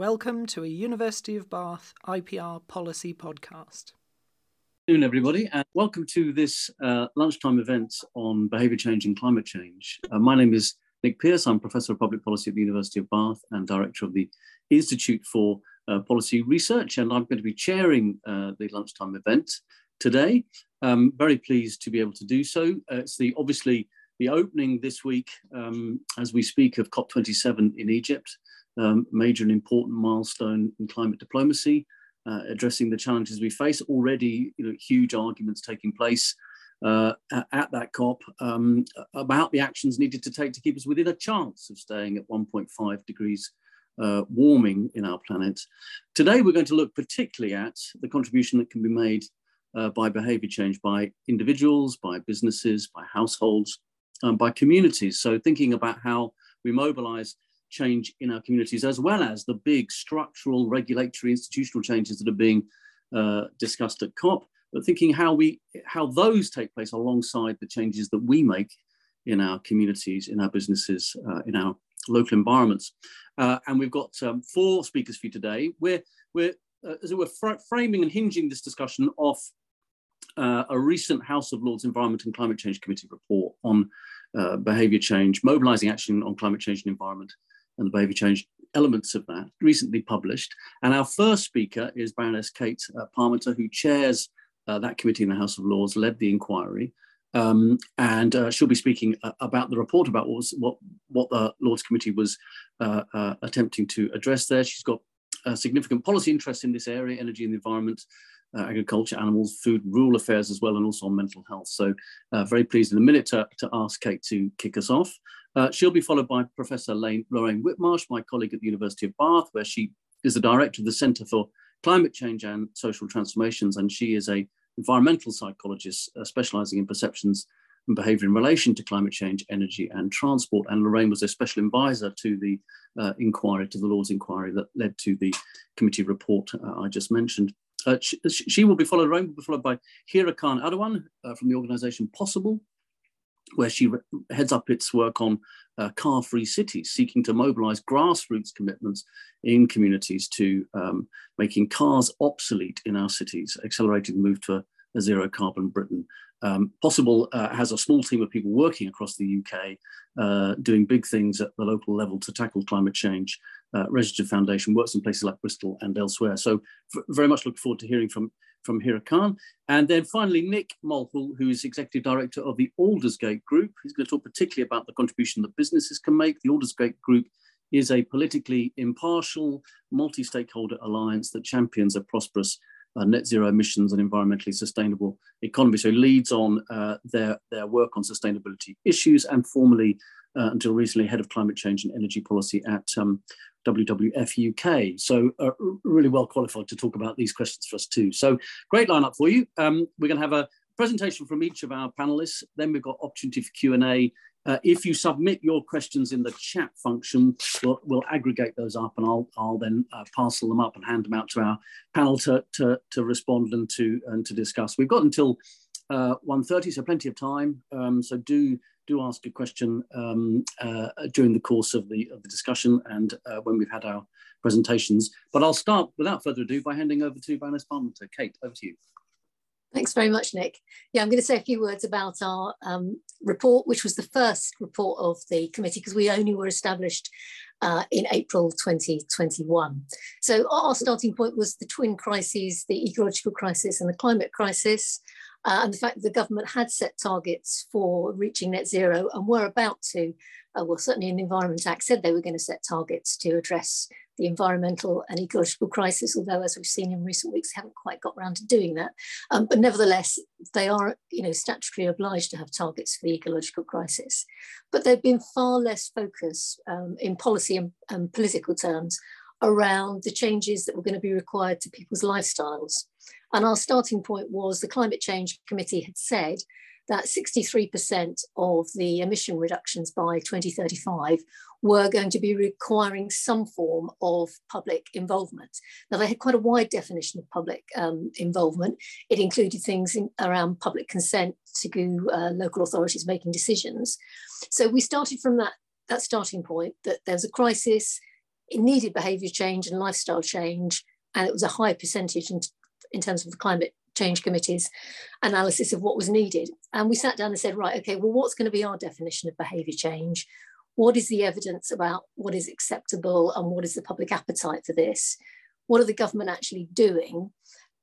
Welcome to a University of Bath IPR policy podcast. Good afternoon, everybody, and welcome to this uh, lunchtime event on behaviour change and climate change. Uh, my name is Nick Pearce. I'm Professor of Public Policy at the University of Bath and Director of the Institute for uh, Policy Research, and I'm going to be chairing uh, the lunchtime event today. I'm very pleased to be able to do so. Uh, it's the obviously the opening this week um, as we speak of COP27 in Egypt um, major and important milestone in climate diplomacy, uh, addressing the challenges we face. Already, you know, huge arguments taking place uh, at, that COP um, about the actions needed to take to keep us within a chance of staying at 1.5 degrees uh, warming in our planet. Today, we're going to look particularly at the contribution that can be made uh, by behavior change by individuals, by businesses, by households, um, by communities. So, thinking about how we mobilize change in our communities, as well as the big structural, regulatory, institutional changes that are being uh, discussed at COP, but thinking how we how those take place alongside the changes that we make in our communities, in our businesses, uh, in our local environments. Uh, and we've got um, four speakers for you today. We're we're uh, as it were fr framing and hinging this discussion off uh, a recent House of Lords Environment and Climate Change Committee report on uh, behaviour change, mobilising action on climate change and environment and the behaviour change elements of that, recently published. And our first speaker is Baroness Kate uh, Parminter, who chairs uh, that committee in the House of Lords, led the inquiry. Um, and uh, she'll be speaking uh, about the report about what, was, what, what the Lords Committee was uh, uh, attempting to address there. She's got significant policy interest in this area, energy and the environment, uh, agriculture, animals, food, rural affairs as well, and also on mental health. So uh, very pleased in a minute to, to ask Kate to kick us off. Uh, she'll be followed by Professor Lane, Lorraine Whitmarsh, my colleague at the University of Bath, where she is the director of the Centre for Climate Change and Social Transformations, and she is a environmental psychologist uh, specialising in perceptions and behaviour in relation to climate change, energy and transport. And Lorraine was a special advisor to the uh, inquiry, to the Lord's inquiry that led to the committee report uh, I just mentioned. Uh, she, she, will be followed, Lorraine will be followed by Hira Khan Adeogun uh, from the organisation Possible, where she heads up its work on uh, car-free cities, seeking to mobilize grassroots commitments in communities to um, making cars obsolete in our cities, accelerating the move to a, a zero carbon Britain. Um, Possible uh, has a small team of people working across the UK, uh, doing big things at the local level to tackle climate change. Uh, Registered Foundation works in places like Bristol and elsewhere. So very much look forward to hearing from from Hira Khan. And then finally, Nick Molho, who is Executive Director of the Aldersgate Group. He's going to talk particularly about the contribution that businesses can make. The Aldersgate Group is a politically impartial, multi-stakeholder alliance that champions a prosperous uh, net zero emissions and environmentally sustainable economy. So leads on uh, their, their work on sustainability issues and formerly, uh, until recently, head of climate change and energy policy at um, WWF UK. So uh, really well qualified to talk about these questions for us too. So great lineup for you. Um, we're going to have a presentation from each of our panelists. Then we've got opportunity for Q&A. Uh, if you submit your questions in the chat function, we'll, we'll aggregate those up and I'll, I'll then uh, parcel them up and hand them out to our panel to, to, to respond and to, and to discuss. We've got until uh, 1.30, so plenty of time. Um, so do do ask a question um, uh, during the course of the, of the discussion and uh, when we've had our presentations. But I'll start without further ado by handing over to Baroness Parminter. Kate, over to you. Thanks very much, Nick. Yeah, I'm going to say a few words about our um, report, which was the first report of the committee because we only were established uh, in April 2021. So our starting point was the twin crises, the ecological crisis and the climate crisis uh, and the fact that the government had set targets for reaching net zero and were about to, uh, well, certainly in the Environment Act said they were going to set targets to address the environmental and ecological crisis, although as we've seen in recent weeks, haven't quite got around to doing that. Um, but nevertheless, they are you know, statutorily obliged to have targets for the ecological crisis. But there have been far less focus um, in policy and, and political terms around the changes that were going to be required to people's lifestyles. And our starting point was the Climate Change Committee had said that 63% of the emission reductions by 2035 were going to be requiring some form of public involvement. Now, they had quite a wide definition of public um, involvement. It included things in, around public consent to uh, local authorities making decisions. So we started from that, that starting point that there's a crisis, it needed behaviour change and lifestyle change, and it was a high percentage in, in terms of the climate change committee's analysis of what was needed. And we sat down and said, right, okay, well, what's going to be our definition of behaviour change? What is the evidence about what is acceptable and what is the public appetite for this? What are the government actually doing?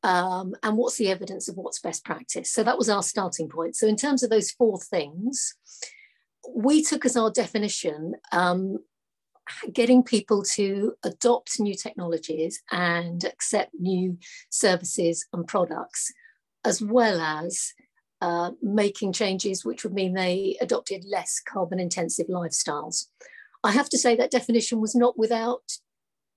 Um, and what's the evidence of what's best practice? So that was our starting point. So, in terms of those four things, we took as our definition um, getting people to adopt new technologies and accept new services and products, as well as uh, making changes which would mean they adopted less carbon intensive lifestyles. I have to say that definition was not without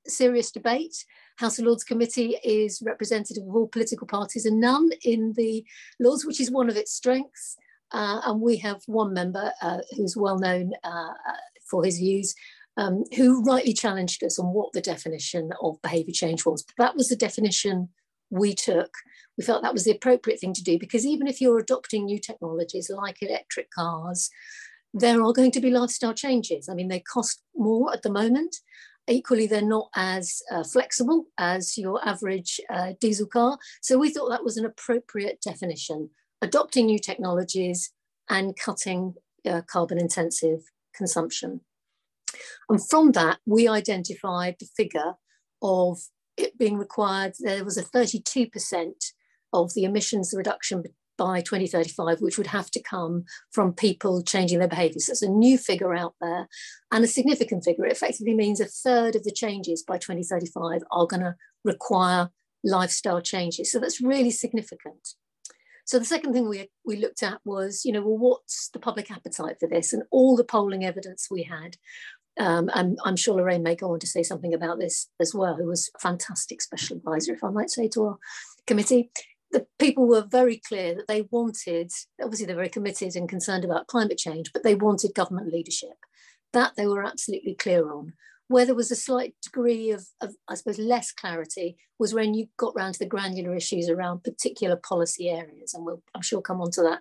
serious debate. House of Lords Committee is representative of all political parties and none in the Lords, which is one of its strengths. Uh, and we have one member uh, who's well known uh, for his views, um, who rightly challenged us on what the definition of behaviour change was. That was the definition we took. We felt that was the appropriate thing to do because even if you're adopting new technologies like electric cars, there are going to be lifestyle changes. I mean, they cost more at the moment. Equally, they're not as uh, flexible as your average uh, diesel car. So we thought that was an appropriate definition, adopting new technologies and cutting uh, carbon intensive consumption. And from that, we identified the figure of it being required, there was a 32% of the emissions reduction by 2035, which would have to come from people changing their behaviours. So it's a new figure out there and a significant figure. It effectively means a third of the changes by 2035 are going to require lifestyle changes. So that's really significant. So the second thing we, we looked at was, you know, well, what's the public appetite for this? And all the polling evidence we had um, and I'm sure Lorraine may go on to say something about this as well, who was a fantastic special advisor, if I might say, to our committee. The people were very clear that they wanted, obviously, they're very committed and concerned about climate change, but they wanted government leadership. That they were absolutely clear on. Where there was a slight degree of, of I suppose, less clarity was when you got round to the granular issues around particular policy areas. And we'll, I'm sure, come on to that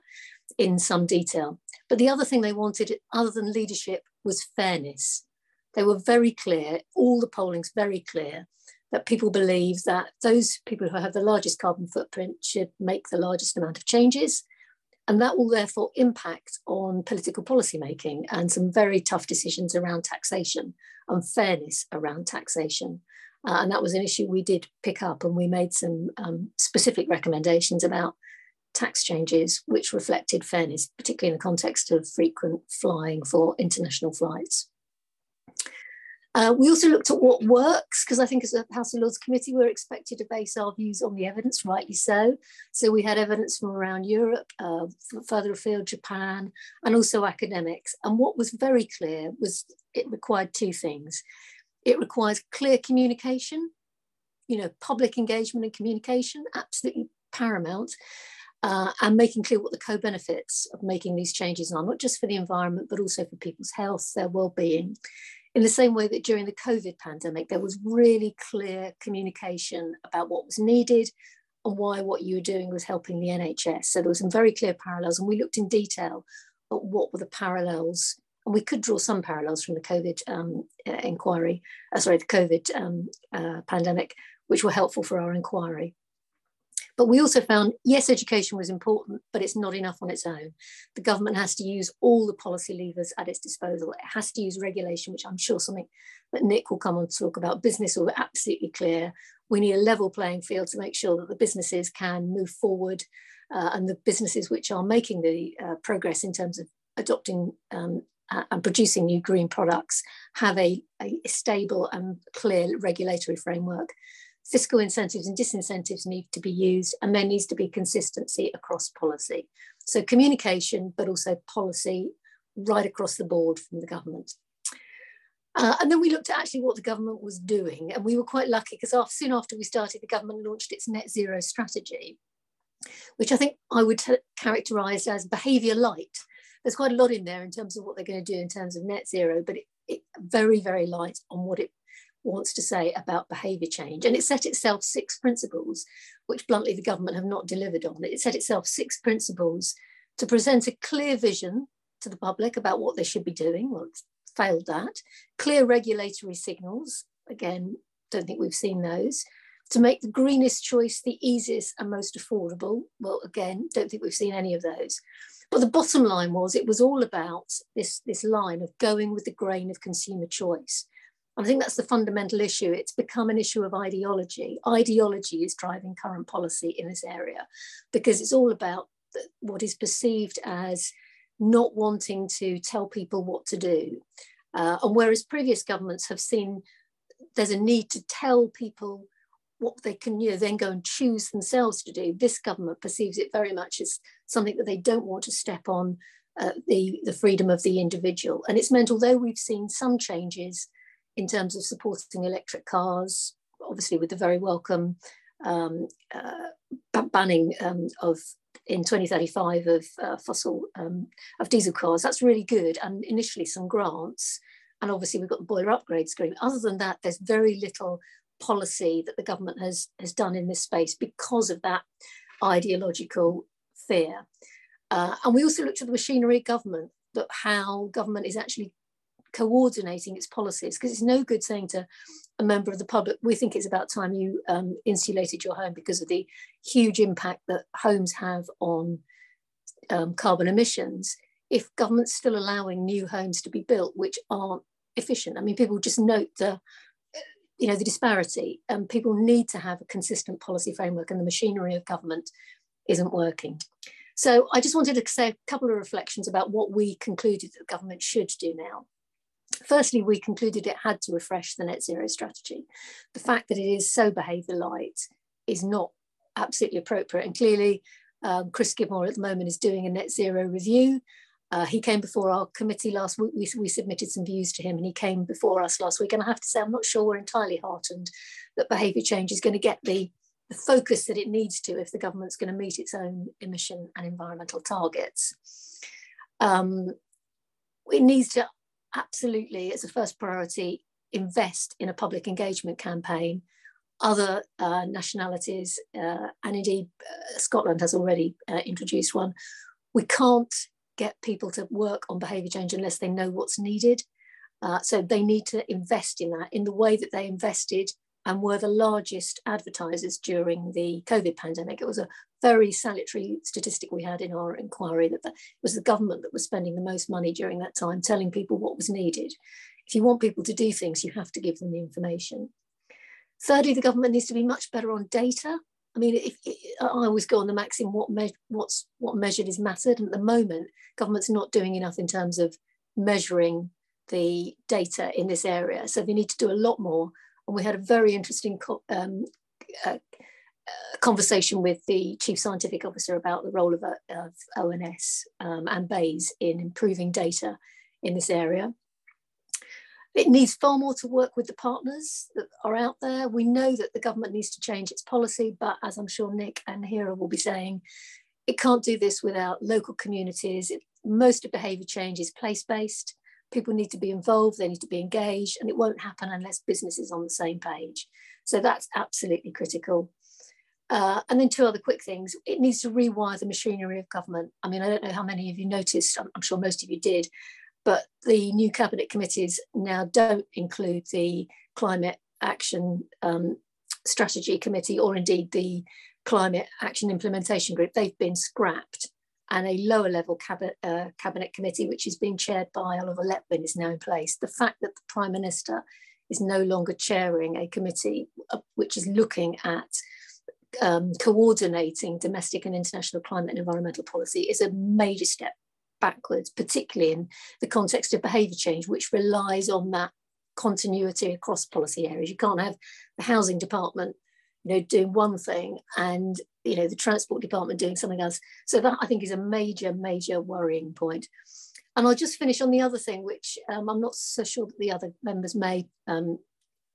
in some detail. But the other thing they wanted, other than leadership, was fairness. They were very clear, all the polling's very clear, that people believe that those people who have the largest carbon footprint should make the largest amount of changes. And that will therefore impact on political policy making and some very tough decisions around taxation and fairness around taxation. Uh, and that was an issue we did pick up, and we made some um, specific recommendations about tax changes which reflected fairness, particularly in the context of frequent flying for international flights. Uh, we also looked at what works, because I think as a House of Lords committee, we're expected to base our views on the evidence, rightly so. So we had evidence from around Europe, uh, further afield, Japan, and also academics. And what was very clear was it required two things. It requires clear communication, you know, public engagement and communication, absolutely paramount. Uh, and making clear what the co-benefits of making these changes are, not just for the environment, but also for people's health, their well-being in the same way that during the COVID pandemic, there was really clear communication about what was needed and why what you were doing was helping the NHS. So there were some very clear parallels, and we looked in detail at what were the parallels. And we could draw some parallels from the COVID um, uh, inquiry, uh, sorry, the COVID um, uh, pandemic, which were helpful for our inquiry. But we also found, yes, education was important, but it's not enough on its own. The government has to use all the policy levers at its disposal. It has to use regulation, which I'm sure something that Nick will come on to talk about. Business will be absolutely clear. We need a level playing field to make sure that the businesses can move forward uh, and the businesses which are making the uh, progress in terms of adopting um, and producing new green products have a, a stable and clear regulatory framework fiscal incentives and disincentives need to be used, and there needs to be consistency across policy. So communication, but also policy right across the board from the government. Uh, and then we looked at actually what the government was doing, and we were quite lucky because after, soon after we started, the government launched its net zero strategy, which I think I would characterise as behaviour light. There's quite a lot in there in terms of what they're going to do in terms of net zero, but it, it very, very light on what it wants to say about behaviour change. And it set itself six principles, which bluntly the government have not delivered on. It set itself six principles to present a clear vision to the public about what they should be doing. Well, failed that. Clear regulatory signals Again, don't think we've seen those. To make the greenest choice the easiest and most affordable. Well, again, don't think we've seen any of those. But the bottom line was it was all about this, this line of going with the grain of consumer choice. I think that's the fundamental issue. It's become an issue of ideology. Ideology is driving current policy in this area because it's all about what is perceived as not wanting to tell people what to do. Uh, and whereas previous governments have seen there's a need to tell people what they can you know, then go and choose themselves to do, this government perceives it very much as something that they don't want to step on uh, the, the freedom of the individual. And it's meant, although we've seen some changes in terms of supporting electric cars, obviously with the very welcome um, uh, banning um, of in 2035 of uh, fossil um, of diesel cars. That's really good, and initially some grants, and obviously we've got the boiler upgrade scheme. Other than that, there's very little policy that the government has has done in this space because of that ideological fear. Uh, and we also looked at the machinery government, that how government is actually coordinating its policies because it's no good saying to a member of the public we think it's about time you um, insulated your home because of the huge impact that homes have on um, carbon emissions. If government's still allowing new homes to be built which aren't efficient i mean people just note the you know the disparity and people need to have a consistent policy framework and the machinery of government isn't working. So i just wanted to say a couple of reflections about what we concluded that government should do now Firstly, we concluded it had to refresh the net zero strategy. The fact that it is so behaviour light is not absolutely appropriate. And clearly, um, Chris Skidmore at the moment is doing a net zero review. Uh, he came before our committee last week. We, we submitted some views to him and he came before us last week. And I have to say, I'm not sure we're entirely heartened that behaviour change is going to get the, the focus that it needs to if the government's going to meet its own emission and environmental targets. Um, it needs to absolutely, as a first priority, invest in a public engagement campaign. Other uh, nationalities, uh, and indeed uh, Scotland has already uh, introduced one. We can't get people to work on behaviour change unless they know what's needed. Uh, so they need to invest in that in the way that they invested and were the largest advertisers during the COVID pandemic. It was a very salutary statistic we had in our inquiry that it was the government that was spending the most money during that time, telling people what was needed. If you want people to do things, you have to give them the information. Thirdly, the government needs to be much better on data. I mean, if, if, I always go on the maxim, what, me what's, what measured is mattered. And at the moment, government's not doing enough in terms of measuring the data in this area. So they need to do a lot more and we had a very interesting um, uh, uh, conversation with the chief scientific officer about the role of, of ONS um, and BEIS in improving data in this area. It needs far more to work with the partners that are out there. We know that the government needs to change its policy, but as I'm sure Nick and Hira will be saying, it can't do this without local communities. It, most of behaviour change is place-based people need to be involved, they need to be engaged, and it won't happen unless business is on the same page. So that's absolutely critical. Uh, and then two other quick things. It needs to rewire the machinery of government. I mean, I don't know how many of you noticed, I'm, I'm sure most of you did, but the new cabinet committees now don't include the climate action um, strategy committee or indeed the climate action implementation group. They've been scrapped and a lower level cabinet, uh, cabinet committee, which is being chaired by Oliver Letwin, is now in place. The fact that the Prime Minister is no longer chairing a committee uh, which is looking at um, coordinating domestic and international climate and environmental policy is a major step backwards, particularly in the context of behaviour change, which relies on that continuity across policy areas. You can't have the housing department you know, doing one thing and, you know, the transport department doing something else. So that I think is a major, major worrying point. And I'll just finish on the other thing, which um, I'm not so sure that the other members may um,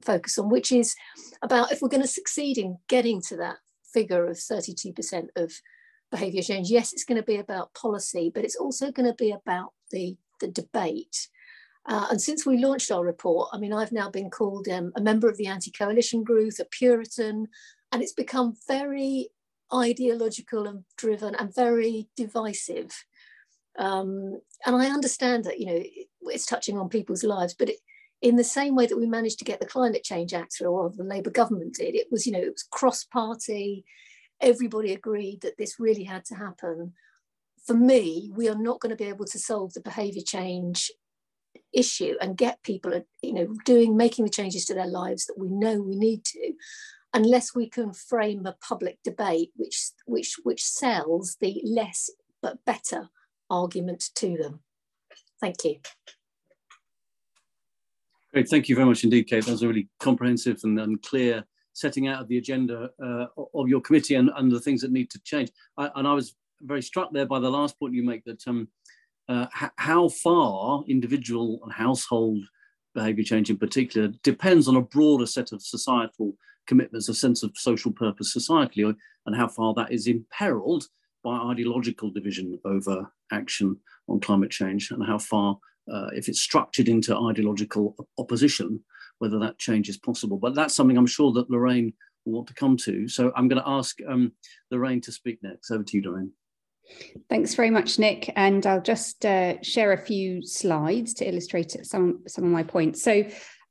focus on, which is about if we're going to succeed in getting to that figure of 32% of behaviour change, yes, it's going to be about policy, but it's also going to be about the, the debate uh, and since we launched our report, I mean, I've now been called um, a member of the anti coalition group, a Puritan, and it's become very ideological and driven and very divisive. Um, and I understand that, you know, it's touching on people's lives, but it, in the same way that we managed to get the Climate Change Act through, or the Labour government did. It was, you know, it was cross-party. Everybody agreed that this really had to happen. For me, we are not going to be able to solve the behaviour change issue and get people, you know, doing making the changes to their lives that we know we need to, unless we can frame a public debate which which which sells the less but better argument to them. Thank you. Great, thank you very much indeed, Kate. That was a really comprehensive and, and clear setting out of the agenda uh, of your committee and, and the things that need to change. I, and I was very struck there by the last point you make that um, uh, how far individual and household behaviour change in particular depends on a broader set of societal commitments, a sense of social purpose societally, and how far that is imperiled by ideological division over action on climate change, and how far uh, if it's structured into ideological opposition, whether that change is possible. But that's something I'm sure that Lorraine will want to come to. So I'm going to ask um, Lorraine to speak next. Over to you, Lorraine. Thanks very much, Nick. And I'll just uh, share a few slides to illustrate some, some of my points. So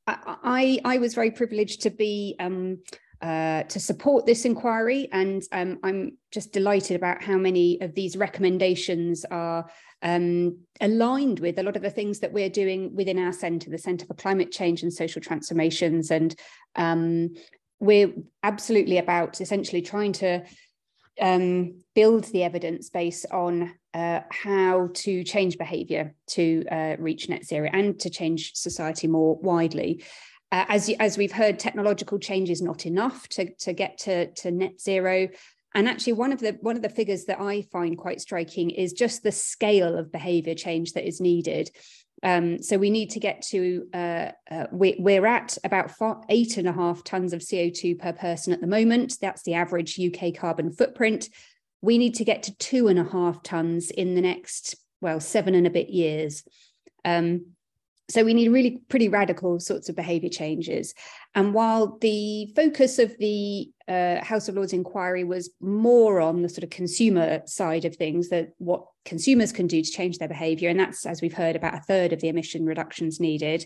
I, I was very privileged to be um, uh, to support this inquiry. And um, I'm just delighted about how many of these recommendations are um, aligned with a lot of the things that we're doing within our centre, the Centre for Climate Change and Social Transformations. And um, we're absolutely about essentially trying to um, build the evidence base on uh, how to change behaviour to uh, reach net zero and to change society more widely. Uh, as, as we've heard, technological change is not enough to, to get to, to net zero. And actually, one of the one of the figures that I find quite striking is just the scale of behaviour change that is needed. Um, so we need to get to uh, uh, we, we're at about four, eight and a half tons of CO2 per person at the moment. That's the average UK carbon footprint. We need to get to two and a half tons in the next well seven and a bit years. Um, so we need really pretty radical sorts of behaviour changes. And while the focus of the uh, House of Lords inquiry was more on the sort of consumer side of things, that what consumers can do to change their behaviour, and that's, as we've heard, about a third of the emission reductions needed,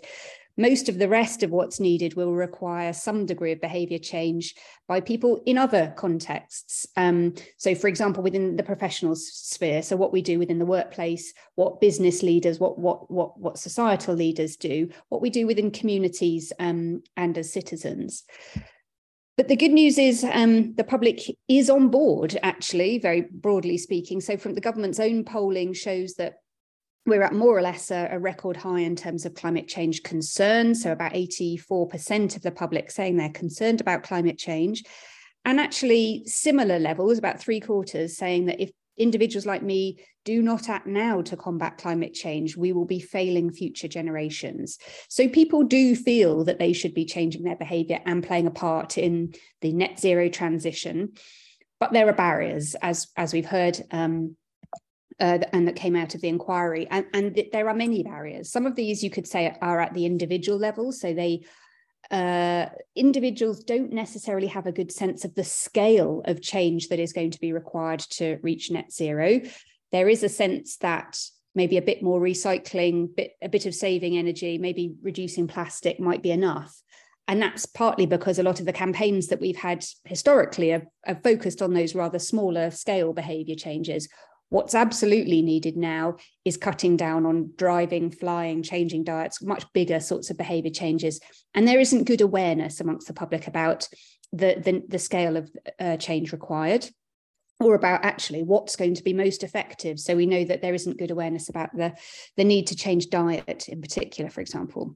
most of the rest of what's needed will require some degree of behaviour change by people in other contexts. Um, so, for example, within the professional sphere, so what we do within the workplace, what business leaders, what what what what societal leaders do, what we do within communities um, and as citizens. But the good news is um, the public is on board, actually, very broadly speaking. So, from the government's own polling, shows that we're at more or less a, a, record high in terms of climate change concern. So, about 84% of the public saying they're concerned about climate change. And actually, similar levels, about three quarters, saying that if individuals like me do not act now to combat climate change, we will be failing future generations. So, people do feel that they should be changing their behavior and playing a part in the net zero transition. But there are barriers, as, as we've heard. Um, uh, and that came out of the inquiry. And, and th- there are many barriers. Some of these you could say are at the individual level. So they uh, individuals don't necessarily have a good sense of the scale of change that is going to be required to reach net zero. There is a sense that maybe a bit more recycling, bit, a bit of saving energy, maybe reducing plastic might be enough. And that's partly because a lot of the campaigns that we've had historically are, are focused on those rather smaller scale behaviour changes What's absolutely needed now is cutting down on driving, flying, changing diets, much bigger sorts of behavior changes. And there isn't good awareness amongst the public about the, the, the scale of uh, change required or about actually what's going to be most effective. So we know that there isn't good awareness about the, the need to change diet in particular, for example.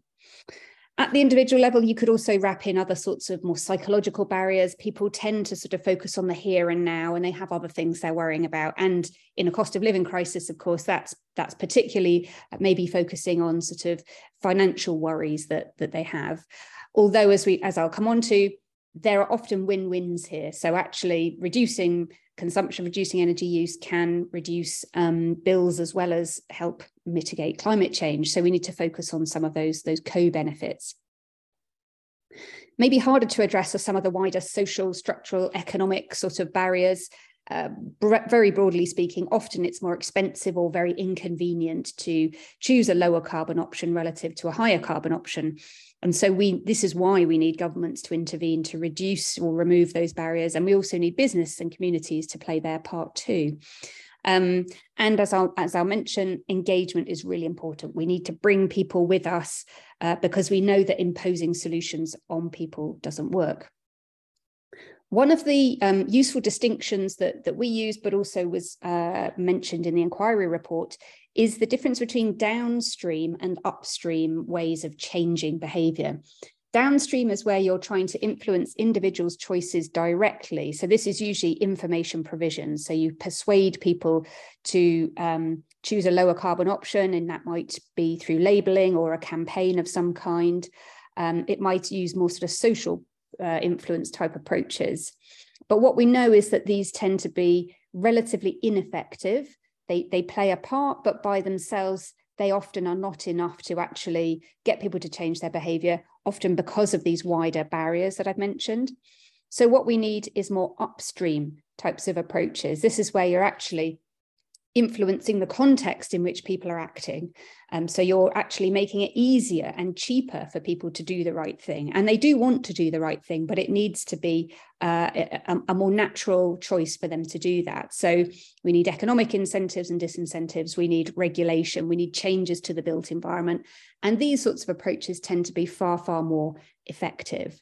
At the individual level, you could also wrap in other sorts of more psychological barriers. People tend to sort of focus on the here and now, and they have other things they're worrying about. And in a cost of living crisis, of course, that's that's particularly uh, maybe focusing on sort of financial worries that that they have. Although, as we as I'll come on to, there are often win-wins here. So actually reducing consumption, reducing energy use can reduce um, bills as well as help mitigate climate change. So we need to focus on some of those, those co-benefits. Maybe harder to address are some of the wider social, structural, economic sort of barriers. Uh, very broadly speaking, often it's more expensive or very inconvenient to choose a lower carbon option relative to a higher carbon option. And so we this is why we need governments to intervene to reduce or remove those barriers. And we also need business and communities to play their part too. Um, and as I'll, as I'll mention, engagement is really important. We need to bring people with us uh, because we know that imposing solutions on people doesn't work. One of the um, useful distinctions that, that we use, but also was uh, mentioned in the inquiry report, is the difference between downstream and upstream ways of changing behaviour. Downstream is where you're trying to influence individuals' choices directly. So, this is usually information provision. So, you persuade people to um, choose a lower carbon option, and that might be through labeling or a campaign of some kind. Um, it might use more sort of social uh, influence type approaches. But what we know is that these tend to be relatively ineffective. They, they play a part, but by themselves, they often are not enough to actually get people to change their behavior, often because of these wider barriers that I've mentioned. So, what we need is more upstream types of approaches. This is where you're actually influencing the context in which people are acting. Um, so you're actually making it easier and cheaper for people to do the right thing. And they do want to do the right thing, but it needs to be uh, a, a, more natural choice for them to do that. So we need economic incentives and disincentives. We need regulation. We need changes to the built environment. And these sorts of approaches tend to be far, far more effective.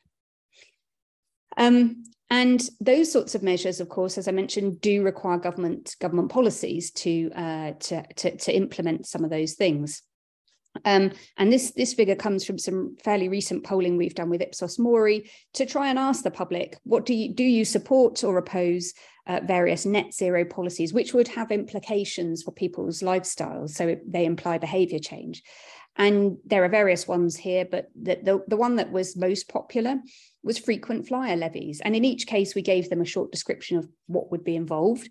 Um, and those sorts of measures, of course, as I mentioned, do require government government policies to uh, to, to, to implement some of those things. Um, and this this figure comes from some fairly recent polling we've done with Ipsos Mori to try and ask the public, what do you do you support or oppose uh, various net zero policies, which would have implications for people's lifestyles? So they imply behaviour change. And there are various ones here, but the, the, the one that was most popular was frequent flyer levies. And in each case, we gave them a short description of what would be involved.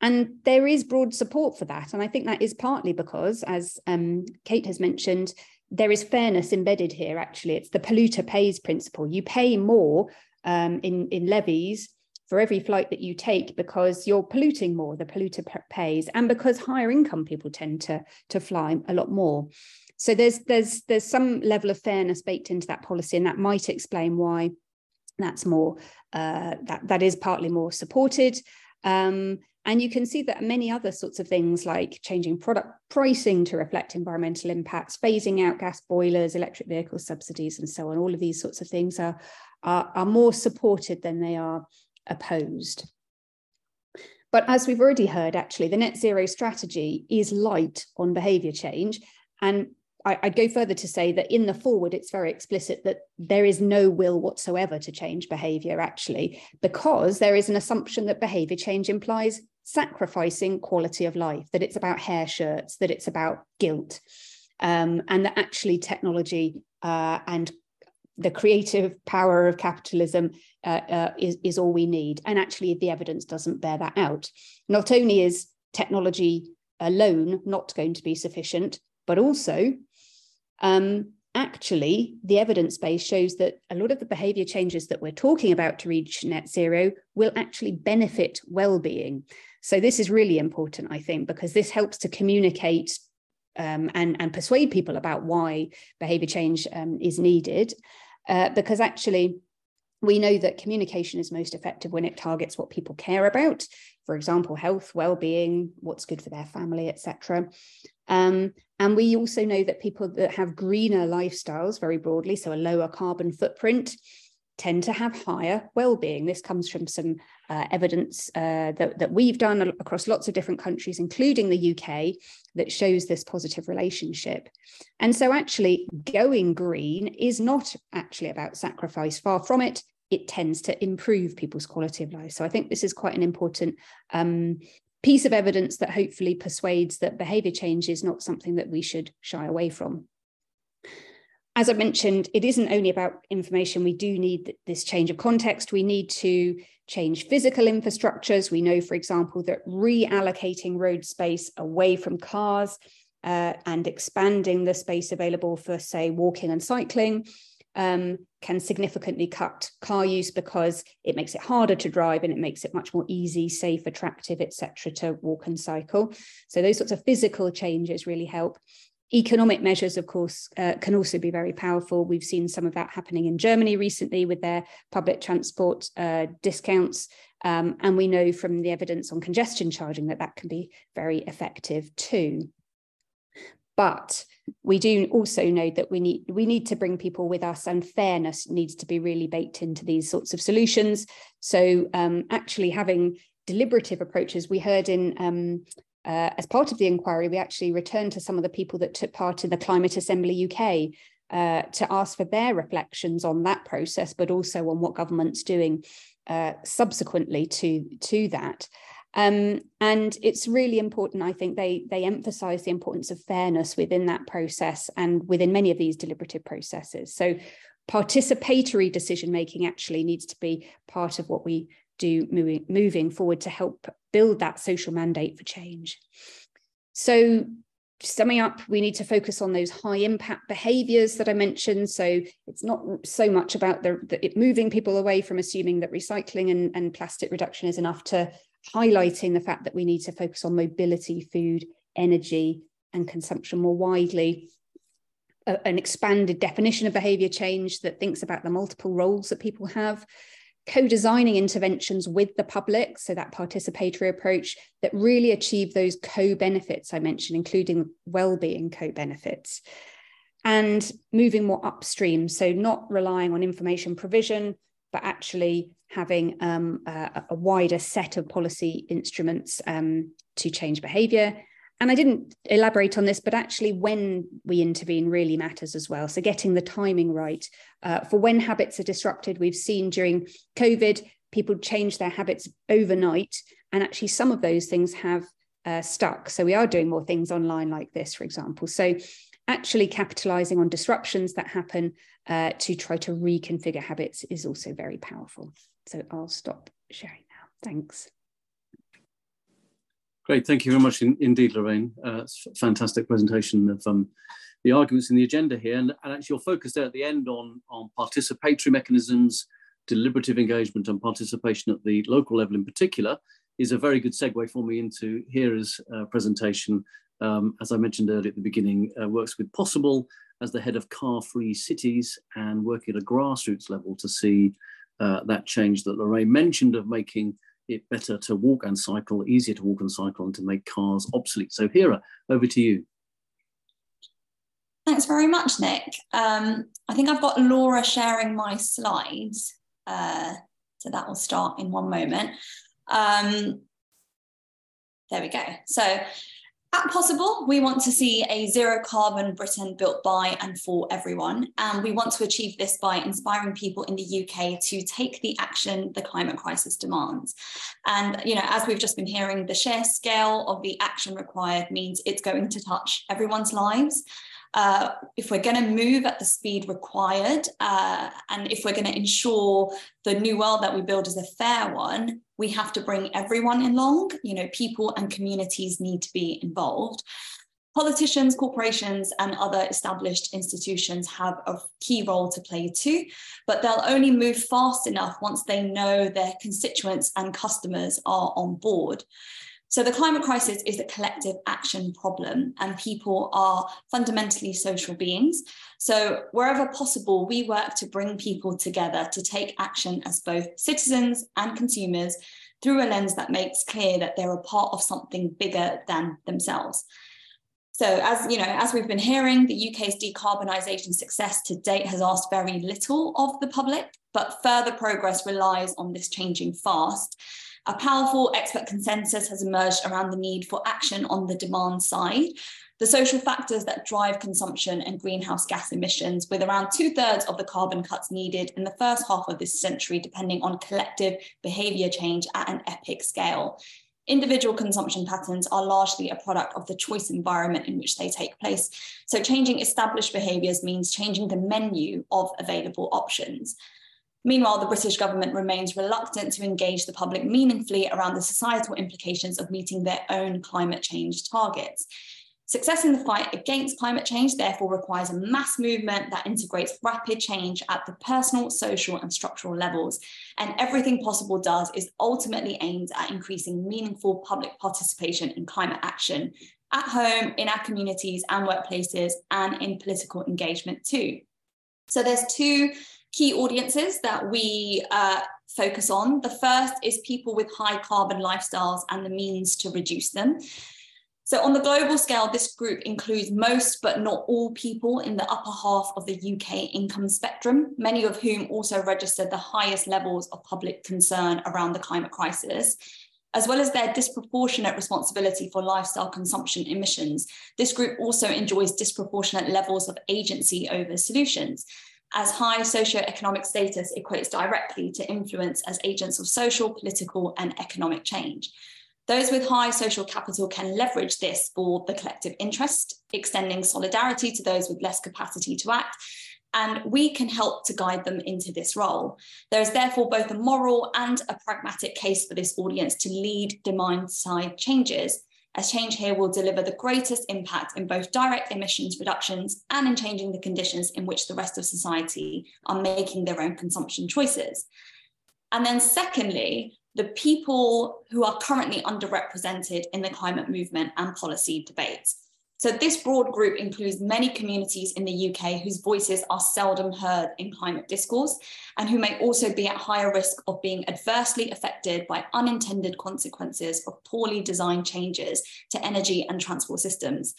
And there is broad support for that. And I think that is partly because, as um, Kate has mentioned, there is fairness embedded here, actually. It's the polluter pays principle. You pay more um, in, in levies for every flight that you take because you're polluting more, the polluter pays, and because higher income people tend to, to fly a lot more. So there's there's there's some level of fairness baked into that policy, and that might explain why that's more uh, that that is partly more supported. Um, and you can see that many other sorts of things like changing product pricing to reflect environmental impacts, phasing out gas boilers, electric vehicle subsidies, and so on. All of these sorts of things are, are, are more supported than they are opposed. But as we've already heard, actually, the net zero strategy is light on behaviour change. And I, would go further to say that in the forward, it's very explicit that there is no will whatsoever to change behavior, actually, because there is an assumption that behavior change implies sacrificing quality of life, that it's about hair shirts, that it's about guilt, um, and that actually technology uh, and the creative power of capitalism uh, uh, is, is all we need. And actually, the evidence doesn't bear that out. Not only is technology alone not going to be sufficient, but also um, actually, the evidence base shows that a lot of the behavior changes that we're talking about to reach net zero will actually benefit well-being. So this is really important, I think, because this helps to communicate um, and, and persuade people about why behavior change um, is needed. Uh, because actually, we know that communication is most effective when it targets what people care about for example health well-being what's good for their family etc um, and we also know that people that have greener lifestyles, very broadly, so a lower carbon footprint, tend to have higher well-being. This comes from some uh, evidence uh, that, that we've done across lots of different countries, including the UK, that shows this positive relationship. And so actually going green is not actually about sacrifice, far from it. It tends to improve people's quality of life. So I think this is quite an important um, piece of evidence that hopefully persuades that behavior change is not something that we should shy away from. As I mentioned, it isn't only about information. We do need this change of context. We need to change physical infrastructures. We know, for example, that reallocating road space away from cars uh, and expanding the space available for, say, walking and cycling um, can significantly cut car use because it makes it harder to drive and it makes it much more easy, safe, attractive, etc., to walk and cycle. So those sorts of physical changes really help. Economic measures, of course, uh, can also be very powerful. We've seen some of that happening in Germany recently with their public transport uh, discounts. Um, and we know from the evidence on congestion charging that that can be very effective too. But we do also know that we need we need to bring people with us, and fairness needs to be really baked into these sorts of solutions. So um, actually having deliberative approaches, we heard in um, uh, as part of the inquiry, we actually returned to some of the people that took part in the Climate Assembly UK uh, to ask for their reflections on that process, but also on what government's doing uh, subsequently to, to that. Um, and it's really important, I think they, they emphasize the importance of fairness within that process and within many of these deliberative processes. So participatory decision making actually needs to be part of what we do moving, moving forward to help build that social mandate for change. So summing up, we need to focus on those high impact behaviors that I mentioned. So it's not so much about the, the it moving people away from assuming that recycling and, and plastic reduction is enough to highlighting the fact that we need to focus on mobility, food, energy, and consumption more widely. A, an expanded definition of behavior change that thinks about the multiple roles that people have co-designing interventions with the public, so that participatory approach that really achieve those co-benefits I mentioned, including well-being co-benefits, and moving more upstream, so not relying on information provision, but actually having um, a, a, wider set of policy instruments um, to change behaviour and I didn't elaborate on this, but actually, when we intervene really matters as well. So, getting the timing right uh, for when habits are disrupted. We've seen during COVID, people change their habits overnight, and actually, some of those things have uh, stuck. So, we are doing more things online like this, for example. So, actually capitalizing on disruptions that happen uh, to try to reconfigure habits is also very powerful. So, I'll stop sharing now. Thanks. Great, thank you very much in, indeed, Lorraine. Uh, fantastic presentation of um, the arguments in the agenda here. And, and actually your focus there at the end on, on participatory mechanisms, deliberative engagement and participation at the local level in particular is a very good segue for me into Hira's uh, presentation. Um, as I mentioned earlier at the beginning, uh, works with Possible as the head of car-free cities and working at a grassroots level to see uh, that change that Lorraine mentioned of making it better to walk and cycle, easier to walk and cycle, and to make cars obsolete. So, Hira, over to you. Thanks very much, Nick. Um, I think I've got Laura sharing my slides. Uh, so that will start in one moment. Um, there we go. So at Possible, we want to see a zero carbon Britain built by and for everyone. And we want to achieve this by inspiring people in the UK to take the action the climate crisis demands. And, you know, as we've just been hearing, the sheer scale of the action required means it's going to touch everyone's lives. Uh, if we're going to move at the speed required, uh, and if we're going to ensure the new world that we build is a fair one, we have to bring everyone along. You know, people and communities need to be involved. Politicians, corporations, and other established institutions have a key role to play too, but they'll only move fast enough once they know their constituents and customers are on board. So the climate crisis is a collective action problem, and people are fundamentally social beings. So wherever possible, we work to bring people together to take action as both citizens and consumers through a lens that makes clear that they're a part of something bigger than themselves. So as you know, as we've been hearing, the UK's decarbonisation success to date has asked very little of the public, but further progress relies on this changing fast. A powerful expert consensus has emerged around the need for action on the demand side, the social factors that drive consumption and greenhouse gas emissions, with around two thirds of the carbon cuts needed in the first half of this century, depending on collective behaviour change at an epic scale. Individual consumption patterns are largely a product of the choice environment in which they take place. So, changing established behaviours means changing the menu of available options. Meanwhile, the British government remains reluctant to engage the public meaningfully around the societal implications of meeting their own climate change targets. Success in the fight against climate change therefore requires a mass movement that integrates rapid change at the personal, social, and structural levels. And everything possible does is ultimately aimed at increasing meaningful public participation in climate action at home, in our communities and workplaces, and in political engagement too. So there's two key audiences that we uh, focus on. The first is people with high carbon lifestyles and the means to reduce them. So, on the global scale, this group includes most but not all people in the upper half of the UK income spectrum, many of whom also register the highest levels of public concern around the climate crisis. As well as their disproportionate responsibility for lifestyle consumption emissions, this group also enjoys disproportionate levels of agency over solutions, as high socioeconomic status equates directly to influence as agents of social, political, and economic change. Those with high social capital can leverage this for the collective interest, extending solidarity to those with less capacity to act. And we can help to guide them into this role. There is therefore both a moral and a pragmatic case for this audience to lead demand side changes, as change here will deliver the greatest impact in both direct emissions reductions and in changing the conditions in which the rest of society are making their own consumption choices. And then, secondly, the people who are currently underrepresented in the climate movement and policy debates. So, this broad group includes many communities in the UK whose voices are seldom heard in climate discourse and who may also be at higher risk of being adversely affected by unintended consequences of poorly designed changes to energy and transport systems.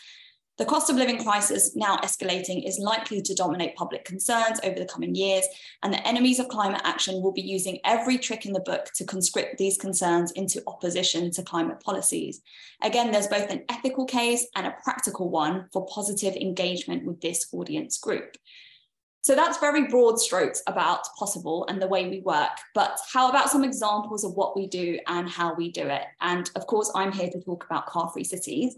The cost of living crisis, now escalating, is likely to dominate public concerns over the coming years, and the enemies of climate action will be using every trick in the book to conscript these concerns into opposition to climate policies. Again, there's both an ethical case and a practical one for positive engagement with this audience group. So that's very broad strokes about possible and the way we work. But how about some examples of what we do and how we do it? And of course, I'm here to talk about car free cities.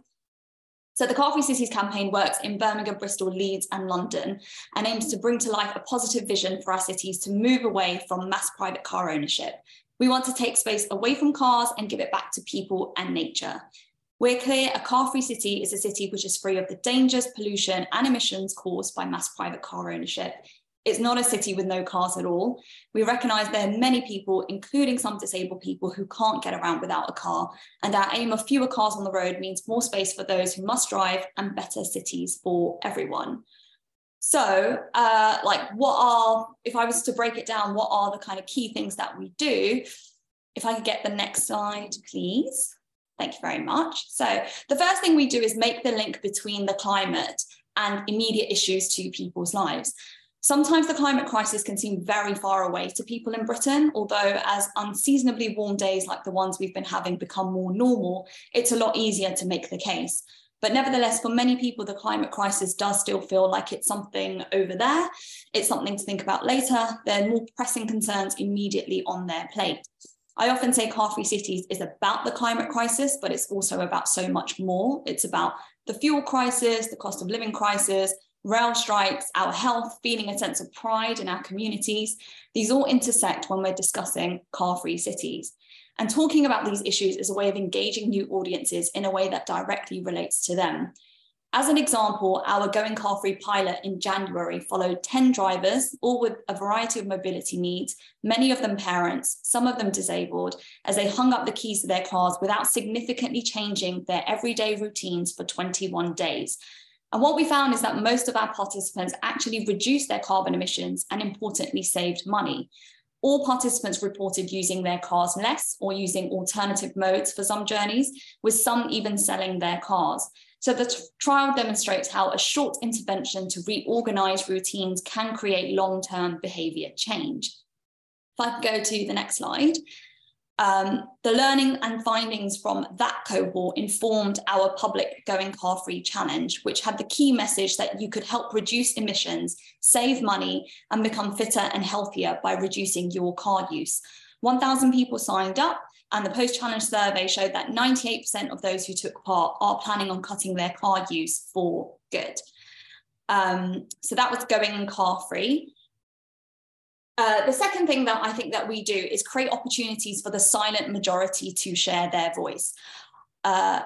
So the Car Free Cities campaign works in Birmingham, Bristol, Leeds and London and aims to bring to life a positive vision for our cities to move away from mass private car ownership. We want to take space away from cars and give it back to people and nature. We're clear a car-free city is a city which is free of the dangers, pollution and emissions caused by mass private car ownership. It's not a city with no cars at all. We recognise there are many people, including some disabled people, who can't get around without a car. And our aim of fewer cars on the road means more space for those who must drive and better cities for everyone. So, uh, like, what are, if I was to break it down, what are the kind of key things that we do? If I could get the next slide, please. Thank you very much. So, the first thing we do is make the link between the climate and immediate issues to people's lives. Sometimes the climate crisis can seem very far away to people in Britain, although as unseasonably warm days like the ones we've been having become more normal, it's a lot easier to make the case. But nevertheless, for many people, the climate crisis does still feel like it's something over there. It's something to think about later. There are more pressing concerns immediately on their plate. I often say Car Free Cities is about the climate crisis, but it's also about so much more. It's about the fuel crisis, the cost of living crisis, rail strikes, our health, feeling a sense of pride in our communities, these all intersect when we're discussing car free cities. And talking about these issues is a way of engaging new audiences in a way that directly relates to them. As an example, our Going Car Free pilot in January followed 10 drivers, all with a variety of mobility needs, many of them parents, some of them disabled, as they hung up the keys to their cars without significantly changing their everyday routines for 21 days, and what we found is that most of our participants actually reduced their carbon emissions and importantly saved money. All participants reported using their cars less or using alternative modes for some journeys, with some even selling their cars. So the trial demonstrates how a short intervention to reorganize routines can create long-term behavior change. If I could go to the next slide. Um, the learning and findings from that cohort informed our public Going Car Free challenge, which had the key message that you could help reduce emissions, save money, and become fitter and healthier by reducing your car use. 1,000 people signed up, and the post challenge survey showed that 98% of those who took part are planning on cutting their car use for good. Um, so that was Going Car Free. Uh, the second thing that I think that we do is create opportunities for the silent majority to share their voice. Uh,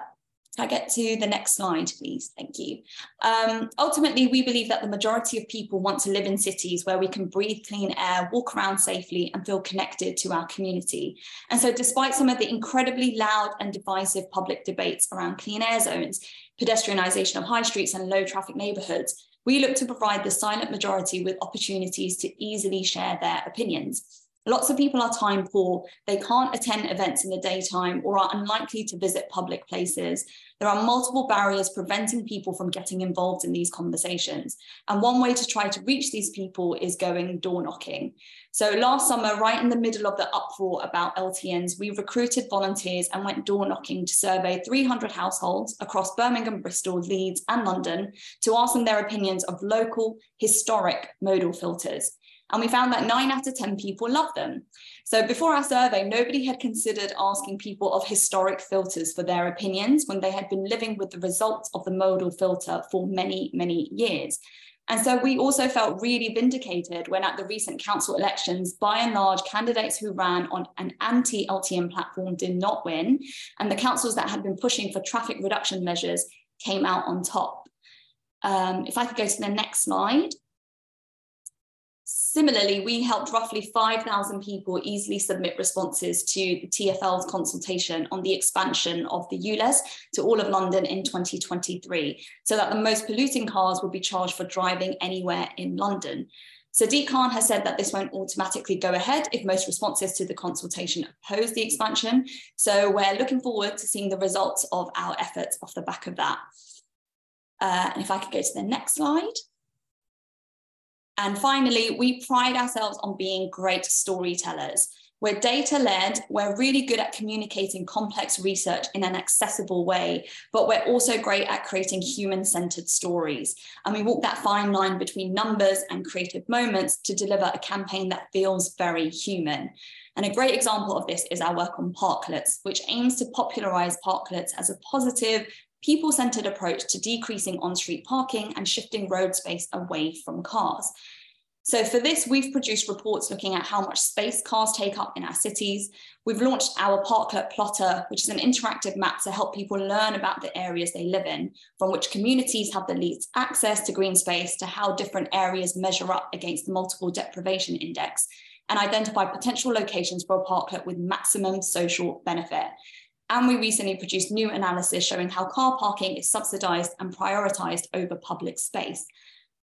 I get to the next slide, please? Thank you. Um, ultimately, we believe that the majority of people want to live in cities where we can breathe clean air, walk around safely, and feel connected to our community. And so, despite some of the incredibly loud and divisive public debates around clean air zones, pedestrianisation of high streets, and low traffic neighbourhoods, we look to provide the silent majority with opportunities to easily share their opinions. Lots of people are time poor. They can't attend events in the daytime or are unlikely to visit public places. There are multiple barriers preventing people from getting involved in these conversations. And one way to try to reach these people is going door knocking. So last summer, right in the middle of the uproar about LTNs, we recruited volunteers and went door knocking to survey 300 households across Birmingham, Bristol, Leeds, and London to ask them their opinions of local historic modal filters. And we found that nine out of 10 people love them. So before our survey, nobody had considered asking people of historic filters for their opinions when they had been living with the results of the modal filter for many, many years. And so we also felt really vindicated when at the recent council elections, by and large, candidates who ran on an anti-LTN platform did not win. And the councils that had been pushing for traffic reduction measures came out on top. Um, if I could go to the next slide. Similarly, we helped roughly 5,000 people easily submit responses to the TfL's consultation on the expansion of the ULEZ to all of London in 2023, so that the most polluting cars would be charged for driving anywhere in London. Sadiq Khan has said that this won't automatically go ahead if most responses to the consultation oppose the expansion. So we're looking forward to seeing the results of our efforts off the back of that. Uh, and if I could go to the next slide. And finally, we pride ourselves on being great storytellers. We're data led, we're really good at communicating complex research in an accessible way, but we're also great at creating human centered stories. And we walk that fine line between numbers and creative moments to deliver a campaign that feels very human. And a great example of this is our work on parklets, which aims to popularize parklets as a positive, people centered approach to decreasing on street parking and shifting road space away from cars. So for this, we've produced reports looking at how much space cars take up in our cities. We've launched our Parklet Plotter, which is an interactive map to help people learn about the areas they live in, from which communities have the least access to green space to how different areas measure up against the multiple deprivation index and identify potential locations for a parklet with maximum social benefit. And we recently produced new analysis showing how car parking is subsidized and prioritized over public space.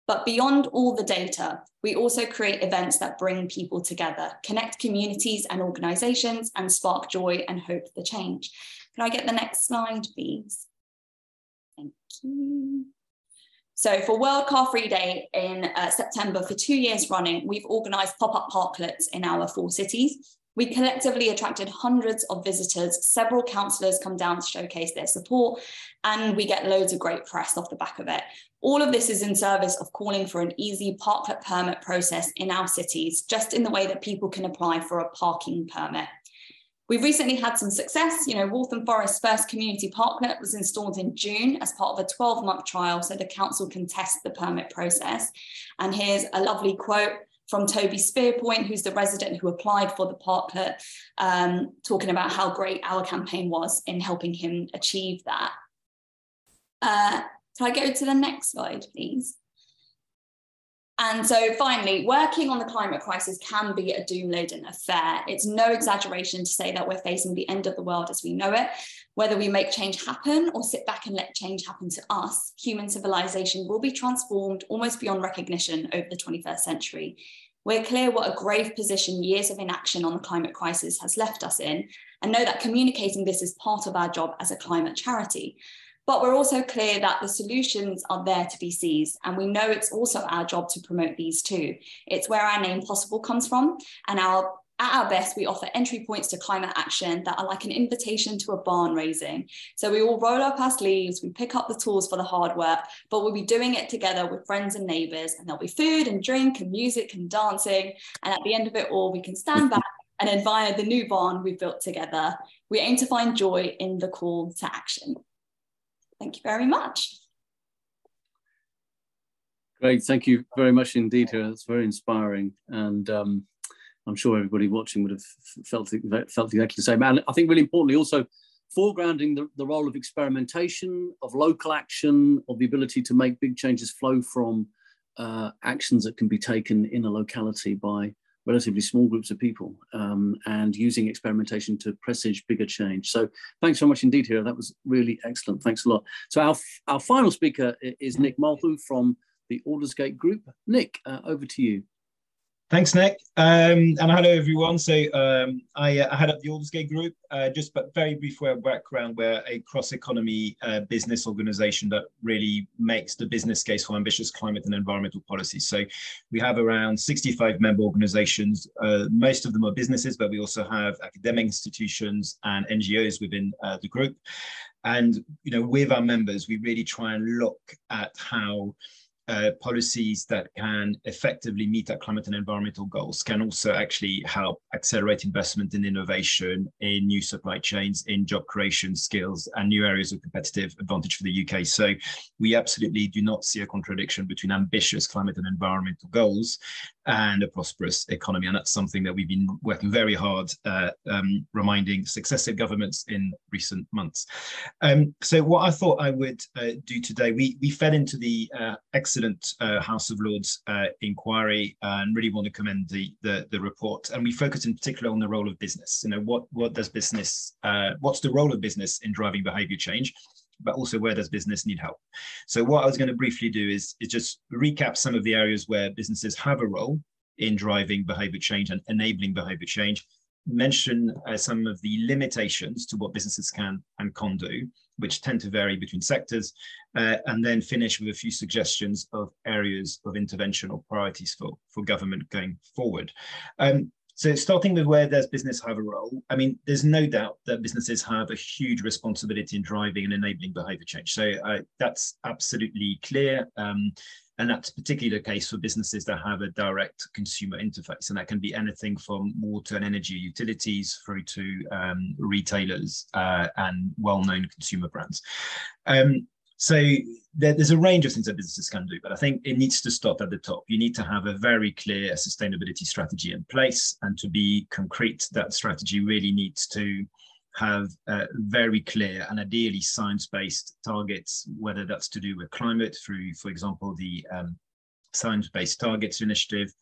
But beyond all the data, we also create events that bring people together, connect communities and organizations, and spark joy and hope for change. Can I get the next slide, please? Thank you. So for World Car Free Day in uh, September for two years running, we've organised pop-up parklets in our four cities. We collectively attracted hundreds of visitors. Several councillors come down to showcase their support, and we get loads of great press off the back of it. All of this is in service of calling for an easy parklet permit process in our cities, just in the way that people can apply for a parking permit. We've recently had some success. You know, Waltham Forest's first community parklet was installed in June as part of a 12 month trial so the council can test the permit process. And here's a lovely quote from Toby Spearpoint, who's the resident who applied for the parklet, um, talking about how great our campaign was in helping him achieve that. Uh, can I go to the next slide, please? And so finally, working on the climate crisis can be a doom laden affair. It's no exaggeration to say that we're facing the end of the world as we know it. Whether we make change happen or sit back and let change happen to us, human civilization will be transformed almost beyond recognition over the 21st century. We're clear what a grave position years of inaction on the climate crisis has left us in, and know that communicating this is part of our job as a climate charity. But we're also clear that the solutions are there to be seized. And we know it's also our job to promote these too. It's where our name possible comes from. And our at our best, we offer entry points to climate action that are like an invitation to a barn raising. So we all roll up our sleeves, we pick up the tools for the hard work, but we'll be doing it together with friends and neighbours. And there'll be food and drink and music and dancing. And at the end of it all, we can stand back and admire the new barn we've built together. We aim to find joy in the call to action. Thank you very much. Great, thank you very much indeed Hira. That's very inspiring. And um, I'm sure everybody watching would have felt, felt exactly the same. And I think really importantly also foregrounding the, the role of experimentation, of local action, of the ability to make big changes flow from uh, actions that can be taken in a locality by relatively small groups of people um, and using experimentation to presage bigger change. So thanks so much indeed, Hira. That was really excellent. Thanks a lot. So our, our final speaker is Nick Molho from the Aldersgate Group. Nick, uh, over to you. Thanks, Nick. Um, and hello, everyone. So um, I, uh, I, head up the Aldersgate Group. Uh, just but very brief background, we're a cross-economy uh, business organization that really makes the business case for ambitious climate and environmental policies. So we have around 65 member organizations. Uh, most of them are businesses, but we also have academic institutions and NGOs within uh, the group. And you know, with our members, we really try and look at how uh, policies that can effectively meet our climate and environmental goals can also actually help accelerate investment in innovation, in new supply chains, in job creation skills, and new areas of competitive advantage for the UK. So we absolutely do not see a contradiction between ambitious climate and environmental goals and a prosperous economy. And that's something that we've been working very hard uh, um, reminding successive governments in recent months. Um, so what I thought I would uh, do today, we, we fed into the uh, excellent uh, House of Lords uh, inquiry and really want to commend the, the, the, report. And we focused in particular on the role of business. You know, what, what does business, uh, what's the role of business in driving behavior change? But also where does business need help? So what I was going to briefly do is, is just recap some of the areas where businesses have a role in driving behavior change and enabling behavior change, mention uh, some of the limitations to what businesses can and can't do, which tend to vary between sectors, uh, and then finish with a few suggestions of areas of intervention or priorities for, for government going forward. Um, so starting with where does business have a role? I mean, there's no doubt that businesses have a huge responsibility in driving and enabling behavior change. So uh, that's absolutely clear. Um, and that's particularly the case for businesses that have a direct consumer interface. And that can be anything from water and energy utilities through to um, retailers uh, and well-known consumer brands. Um, so there, there's a range of things that businesses can do, but I think it needs to start at the top. You need to have a very clear sustainability strategy in place, and to be concrete, that strategy really needs to have uh, very clear and ideally science-based targets, whether that's to do with climate through, for example, the um, Science-Based Targets Initiative,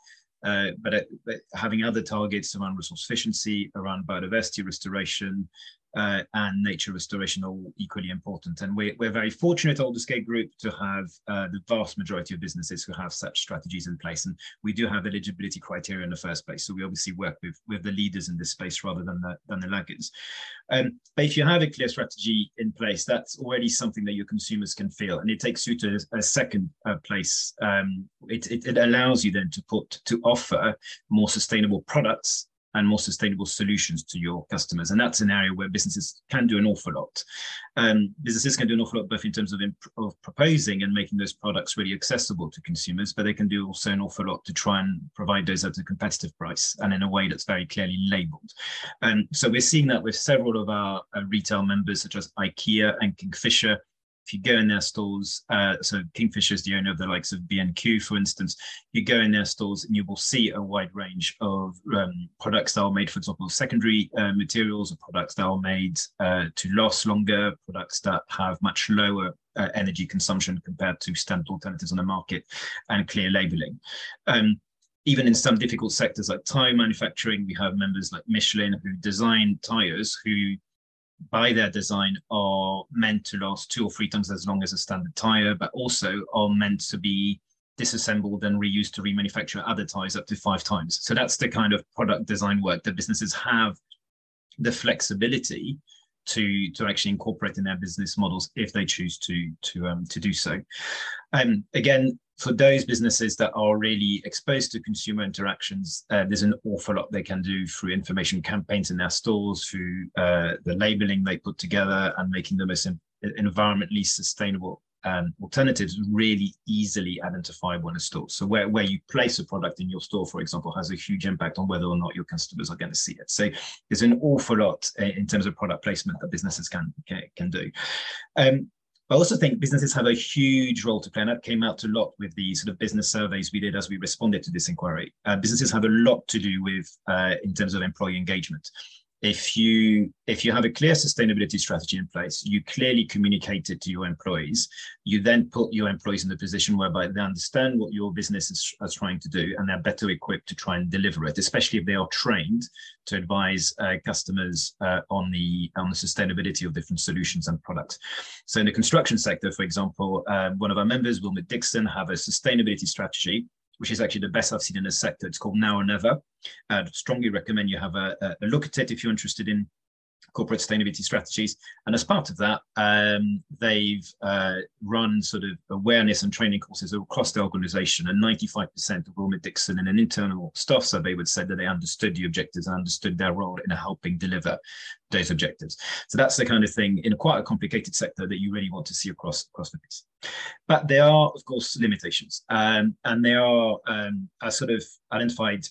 uh, but, uh, but, having other targets around resource efficiency, around biodiversity restoration, uh, and nature restoration are equally important. And we're, we're very fortunate at Aldersgate Group to have uh, the vast majority of businesses who have such strategies in place. And we do have eligibility criteria in the first place. So we obviously work with, with the leaders in this space rather than the, than the laggards. Um, but if you have a clear strategy in place, that's already something that your consumers can feel. And it takes you to a, second uh, place. Um, it, it, it allows you then to put, to offer more sustainable products and more sustainable solutions to your customers. And that's an area where businesses can do an awful lot. Um, businesses can do an awful lot both in terms of, imp- of proposing and making those products really accessible to consumers, but they can do also an awful lot to try and provide those at a competitive price and in a way that's very clearly labeled. Um, so we're seeing that with several of our uh, retail members, such as IKEA and Kingfisher, if you go in their stores, uh, so Kingfisher is the owner of the likes of B&Q, for instance, you go in their stores and you will see a wide range of um, products that are made, for example, secondary uh, materials or products that are made uh, to last longer, products that have much lower uh, energy consumption compared to standard alternatives on the market, and clear labeling. Um, even in some difficult sectors like tire manufacturing, we have members like Michelin who design tires who by their design are meant to last two or three times as long as a standard tire, but also are meant to be disassembled and reused to remanufacture other tires up to five times. So that's the kind of product design work that businesses have the flexibility to to actually incorporate in their business models if they choose to to um, to do so. Um, again, for those businesses that are really exposed to consumer interactions, uh, there's an awful lot they can do through information campaigns in their stores, through uh, the labeling they put together, and making the most environmentally sustainable um, alternatives really easily identifiable in a store. So where, where you place a product in your store, for example, has a huge impact on whether or not your customers are going to see it. So there's an awful lot uh, in terms of product placement that businesses can can, can do. Um, I also think businesses have a huge role to play, and that came out a lot with the sort of business surveys we did as we responded to this inquiry. Uh, businesses have a lot to do with uh, in terms of employee engagement. If you if you have a clear sustainability strategy in place you clearly communicate it to your employees. You then put your employees in a position whereby they understand what your business is, is trying to do and they're better equipped to try and deliver it especially if they are trained to advise uh, customers uh, on the on the sustainability of different solutions and products. So in the construction sector for example uh, one of our members Willmott Dixon have a sustainability strategy which is actually the best I've seen in the sector. It's called Now or Never. I'd strongly recommend you have a, a look at it if you're interested in corporate sustainability strategies. And as part of that, um, they've uh, run sort of awareness and training courses across the organization. And 95% of Willmott Dixon in an internal staff survey would say that they understood the objectives and understood their role in helping deliver those objectives. So that's the kind of thing in quite a complicated sector that you really want to see across, across the piece. But there are, of course, limitations. Um, and there are um, sort of identified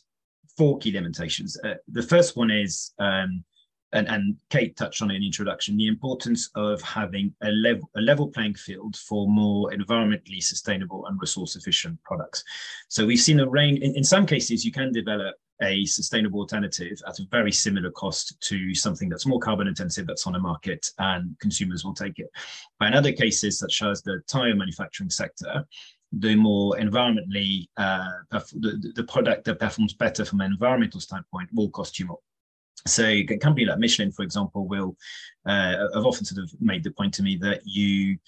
four key limitations. Uh, the first one is um, and, and Kate touched on it in introduction, the importance of having a level, a level playing field for more environmentally sustainable and resource efficient products. So we've seen a range, in, in some cases, you can develop a sustainable alternative at a very similar cost to something that's more carbon intensive that's on the market and consumers will take it. But in other cases, such as the tire manufacturing sector, the more environmentally, uh, the, the product that performs better from an environmental standpoint will cost you more. So a company like Michelin, for example, will uh, have often sort of made the point to me that you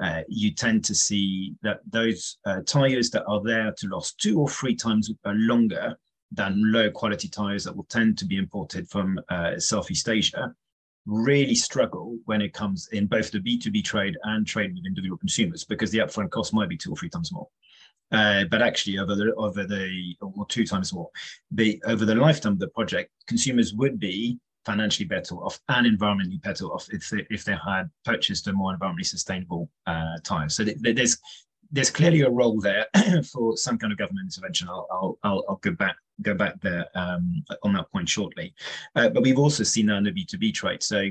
uh, you tend to see that those uh, tires that are there to last two or three times longer than low quality tires that will tend to be imported from uh, Southeast Asia really struggle when it comes in both the B2B trade and trade with individual consumers because the upfront cost might be two or three times more. Uh, but actually over the over the or two times more. The over the lifetime of the project consumers would be financially better off and environmentally better off if they, if they had purchased a more environmentally sustainable uh, tire so th- there's there's clearly a role there for some kind of government intervention. I'll i'll, I'll, I'll go back go back there um, on that point shortly. Uh, but we've also seen that in the b2b trade. So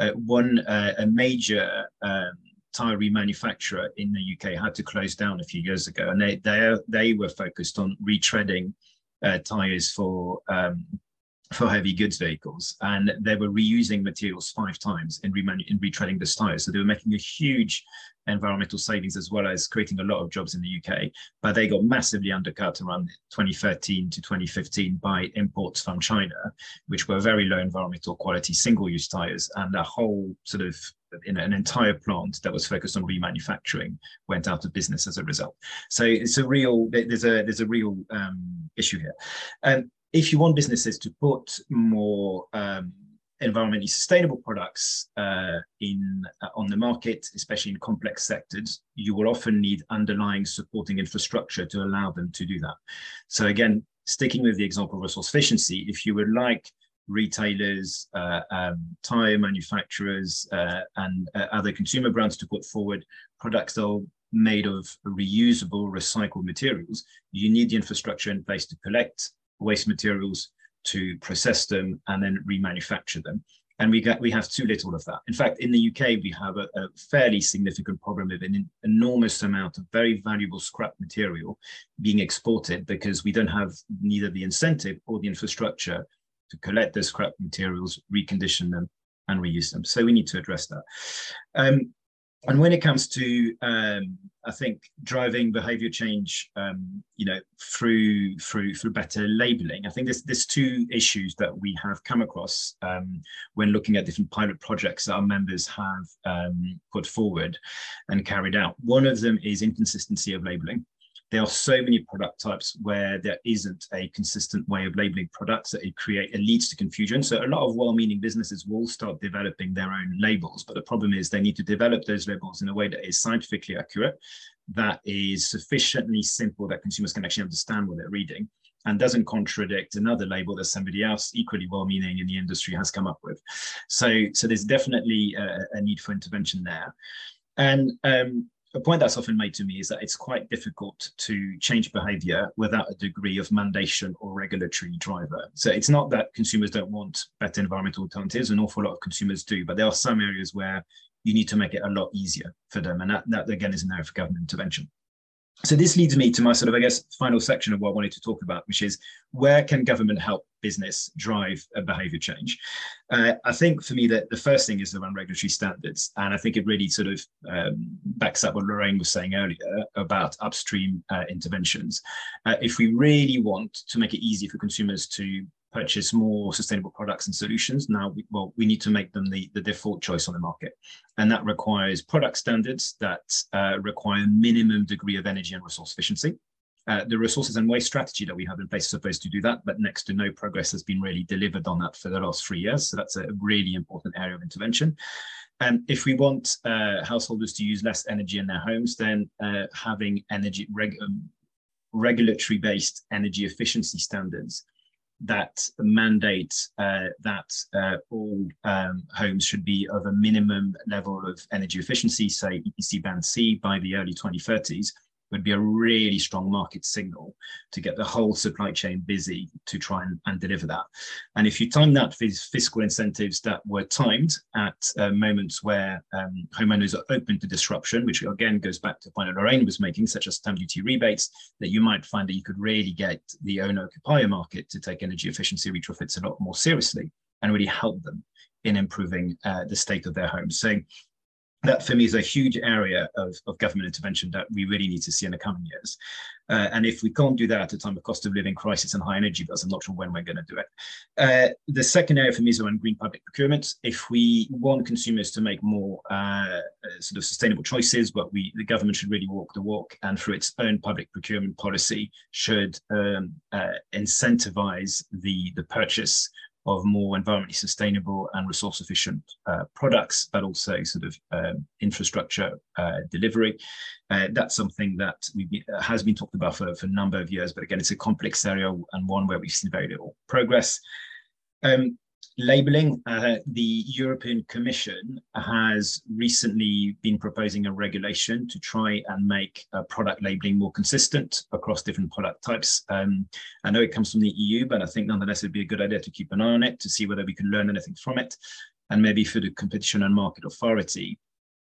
uh, one uh, a major um, tire remanufacturer in the UK had to close down a few years ago, and they they they were focused on retreading uh, tires for um, for heavy goods vehicles, and they were reusing materials five times in, remanu- in retreading the tires. So they were making a huge environmental savings as well as creating a lot of jobs in the UK. But they got massively undercut around 2013 to 2015 by imports from China, which were very low environmental quality single-use tires, and a whole sort of in an entire plant that was focused on remanufacturing went out of business as a result. So it's a real there's a there's a real um, issue here. And if you want businesses to put more um, environmentally sustainable products uh, in uh, on the market, especially in complex sectors, you will often need underlying supporting infrastructure to allow them to do that. So again, sticking with the example of resource efficiency, if you would like retailers, uh, um, tire manufacturers, uh, and uh, other consumer brands to put forward products that are made of reusable, recycled materials, you need the infrastructure in place to collect waste materials, to process them, and then remanufacture them. And we get we have too little of that. In fact, in the UK, we have a, a fairly significant problem with an enormous amount of very valuable scrap material being exported because we don't have neither the incentive or the infrastructure to collect those scrap materials, recondition them, and reuse them. So we need to address that. Um, and when it comes to, um, I think driving behavior change, um, you know, through through through better labeling, I think there's there's two issues that we have come across um, when looking at different pilot projects that our members have um, put forward and carried out. One of them is inconsistency of labeling there are so many product types where there isn't a consistent way of labeling products that it create it leads to confusion. So a lot of well-meaning businesses will start developing their own labels but the problem is they need to develop those labels in a way that is scientifically accurate that is sufficiently simple that consumers can actually understand what they're reading and doesn't contradict another label that somebody else equally well-meaning in the industry has come up with. So so there's definitely a, a need for intervention there. And um, a point that's often made to me is that it's quite difficult to change behavior without a degree of mandation or regulatory driver. So it's not that consumers don't want better environmental alternatives, an awful lot of consumers do, but there are some areas where you need to make it a lot easier for them. And that, that again is an area for government intervention. So this leads me to my sort of, I guess, final section of what I wanted to talk about, which is where can government help business drive a behavior change? Uh, I think for me that the first thing is around regulatory standards, and I think it really sort of um, backs up what Lorraine was saying earlier about upstream uh, interventions. Uh, if we really want to make it easy for consumers to purchase more sustainable products and solutions. Now, we, well, we need to make them the, the default choice on the market. And that requires product standards that uh, require minimum degree of energy and resource efficiency. Uh, the resources and waste strategy that we have in place is supposed to do that, but next to no progress has been really delivered on that for the last three years. So that's a really important area of intervention. And if we want uh, householders to use less energy in their homes, then uh, having energy reg um, regulatory-based energy efficiency standards that mandate uh, that uh, all um, homes should be of a minimum level of energy efficiency, say EPC band C by the early 2030s, would be a really strong market signal to get the whole supply chain busy to try and, and deliver that. And if you time that with fiscal incentives that were timed at uh, moments where um, homeowners are open to disruption, which again goes back to the point that Lorraine was making, such as stamp duty rebates, that you might find that you could really get the owner occupier market to take energy efficiency retrofits a lot more seriously and really help them in improving uh, the state of their homes. So that for me is a huge area of, of government intervention that we really need to see in the coming years. Uh, and if we can't do that at a time of cost of living crisis and high energy bills, I'm not sure when we're going to do it. Uh, the second area for me is around green public procurement. If we want consumers to make more uh, sort of sustainable choices, but we the government should really walk the walk and through its own public procurement policy should um, uh, incentivize the, the purchase of more environmentally sustainable and resource efficient uh, products, but also sort of um, infrastructure uh, delivery. Uh, that's something that be, uh, has been talked about for, for a number of years, but again, it's a complex area and one where we've seen very little progress. Um, labeling, uh, the European Commission has recently been proposing a regulation to try and make uh, product labeling more consistent across different product types. Um, I know it comes from the EU, but I think nonetheless it'd be a good idea to keep an eye on it to see whether we can learn anything from it. And maybe for the Competition and Market Authority,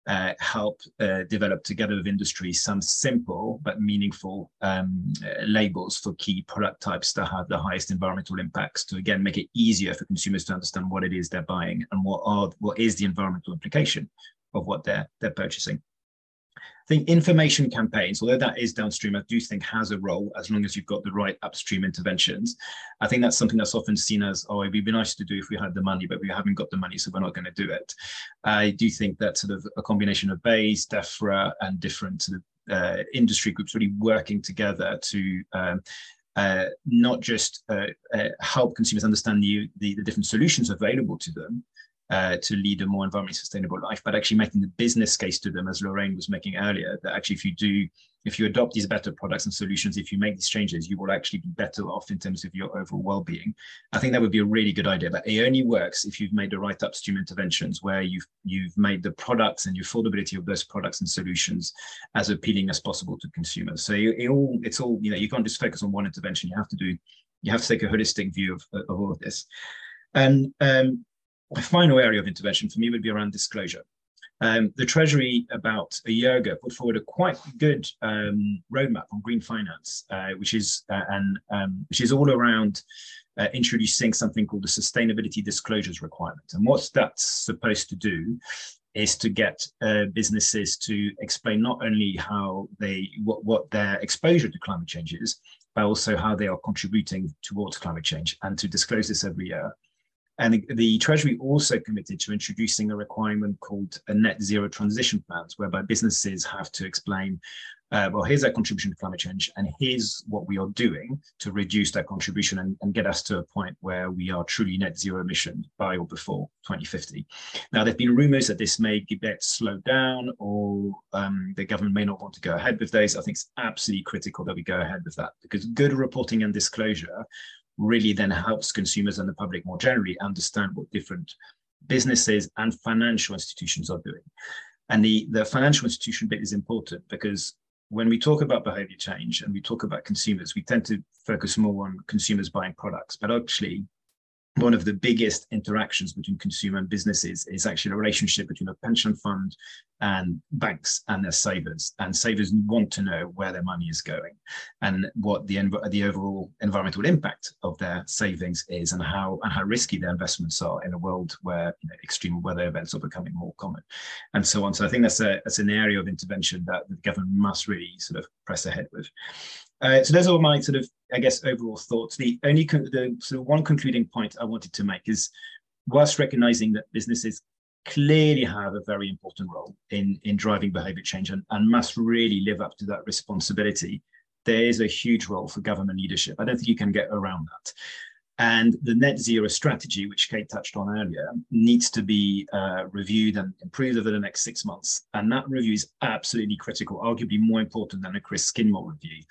uh, help uh, develop together with industry some simple but meaningful um, uh, labels for key product types that have the highest environmental impacts to again make it easier for consumers to understand what it is they're buying and what are what is the environmental implication of what they're they're purchasing. I think information campaigns, although that is downstream, I do think has a role as long as you've got the right upstream interventions. I think that's something that's often seen as, oh, it'd be nice to do if we had the money, but we haven't got the money, so we're not going to do it. I do think that sort of a combination of BEIS, DEFRA, and different sort of uh, industry groups really working together to um, uh, not just uh, uh, help consumers understand the, the, the, different solutions available to them, uh, to lead a more environmentally sustainable life, but actually making the business case to them, as Lorraine was making earlier, that actually if you do, if you adopt these better products and solutions, if you make these changes, you will actually be better off in terms of your overall well-being. I think that would be a really good idea, but it only works if you've made the right upstream interventions where you've you've made the products and the affordability of those products and solutions as appealing as possible to consumers. So it, it all it's all you know you can't just focus on one intervention. You have to do you have to take a holistic view of, of all of this. And um, the final area of intervention for me would be around disclosure. Um, the Treasury about a year ago put forward a quite good um, roadmap on green finance, uh, which is uh, and um, which is all around uh, introducing something called the sustainability disclosures requirement. And what that's supposed to do is to get uh, businesses to explain not only how they what, what their exposure to climate change is, but also how they are contributing towards climate change, and to disclose this every year. And the Treasury also committed to introducing a requirement called a net zero transition plans, whereby businesses have to explain, uh, well, here's our contribution to climate change, and here's what we are doing to reduce that contribution and, and get us to a point where we are truly net zero emission by or before 2050. Now, there have been rumors that this may get slowed down or um, the government may not want to go ahead with those. I think it's absolutely critical that we go ahead with that because good reporting and disclosure really then helps consumers and the public more generally understand what different businesses and financial institutions are doing. And the, the financial institution bit is important because when we talk about behavior change and we talk about consumers, we tend to focus more on consumers buying products. But actually, one of the biggest interactions between consumer and businesses is actually a relationship between a pension fund and banks and their savers. And savers want to know where their money is going and what the, the overall environmental impact of their savings is and how, and how risky their investments are in a world where you know, extreme weather events are becoming more common and so on. So I think that's, a, that's an area of intervention that the government must really sort of press ahead with. Uh, so those are my sort of, I guess, overall thoughts. The only the sort of one concluding point I wanted to make is, whilst recognizing that businesses clearly have a very important role in in driving behavior change and, and must really live up to that responsibility, there is a huge role for government leadership. I don't think you can get around that. And the net zero strategy, which Kate touched on earlier, needs to be uh, reviewed and improved over the next six months. And that review is absolutely critical, arguably more important than a Chris Skidmore review,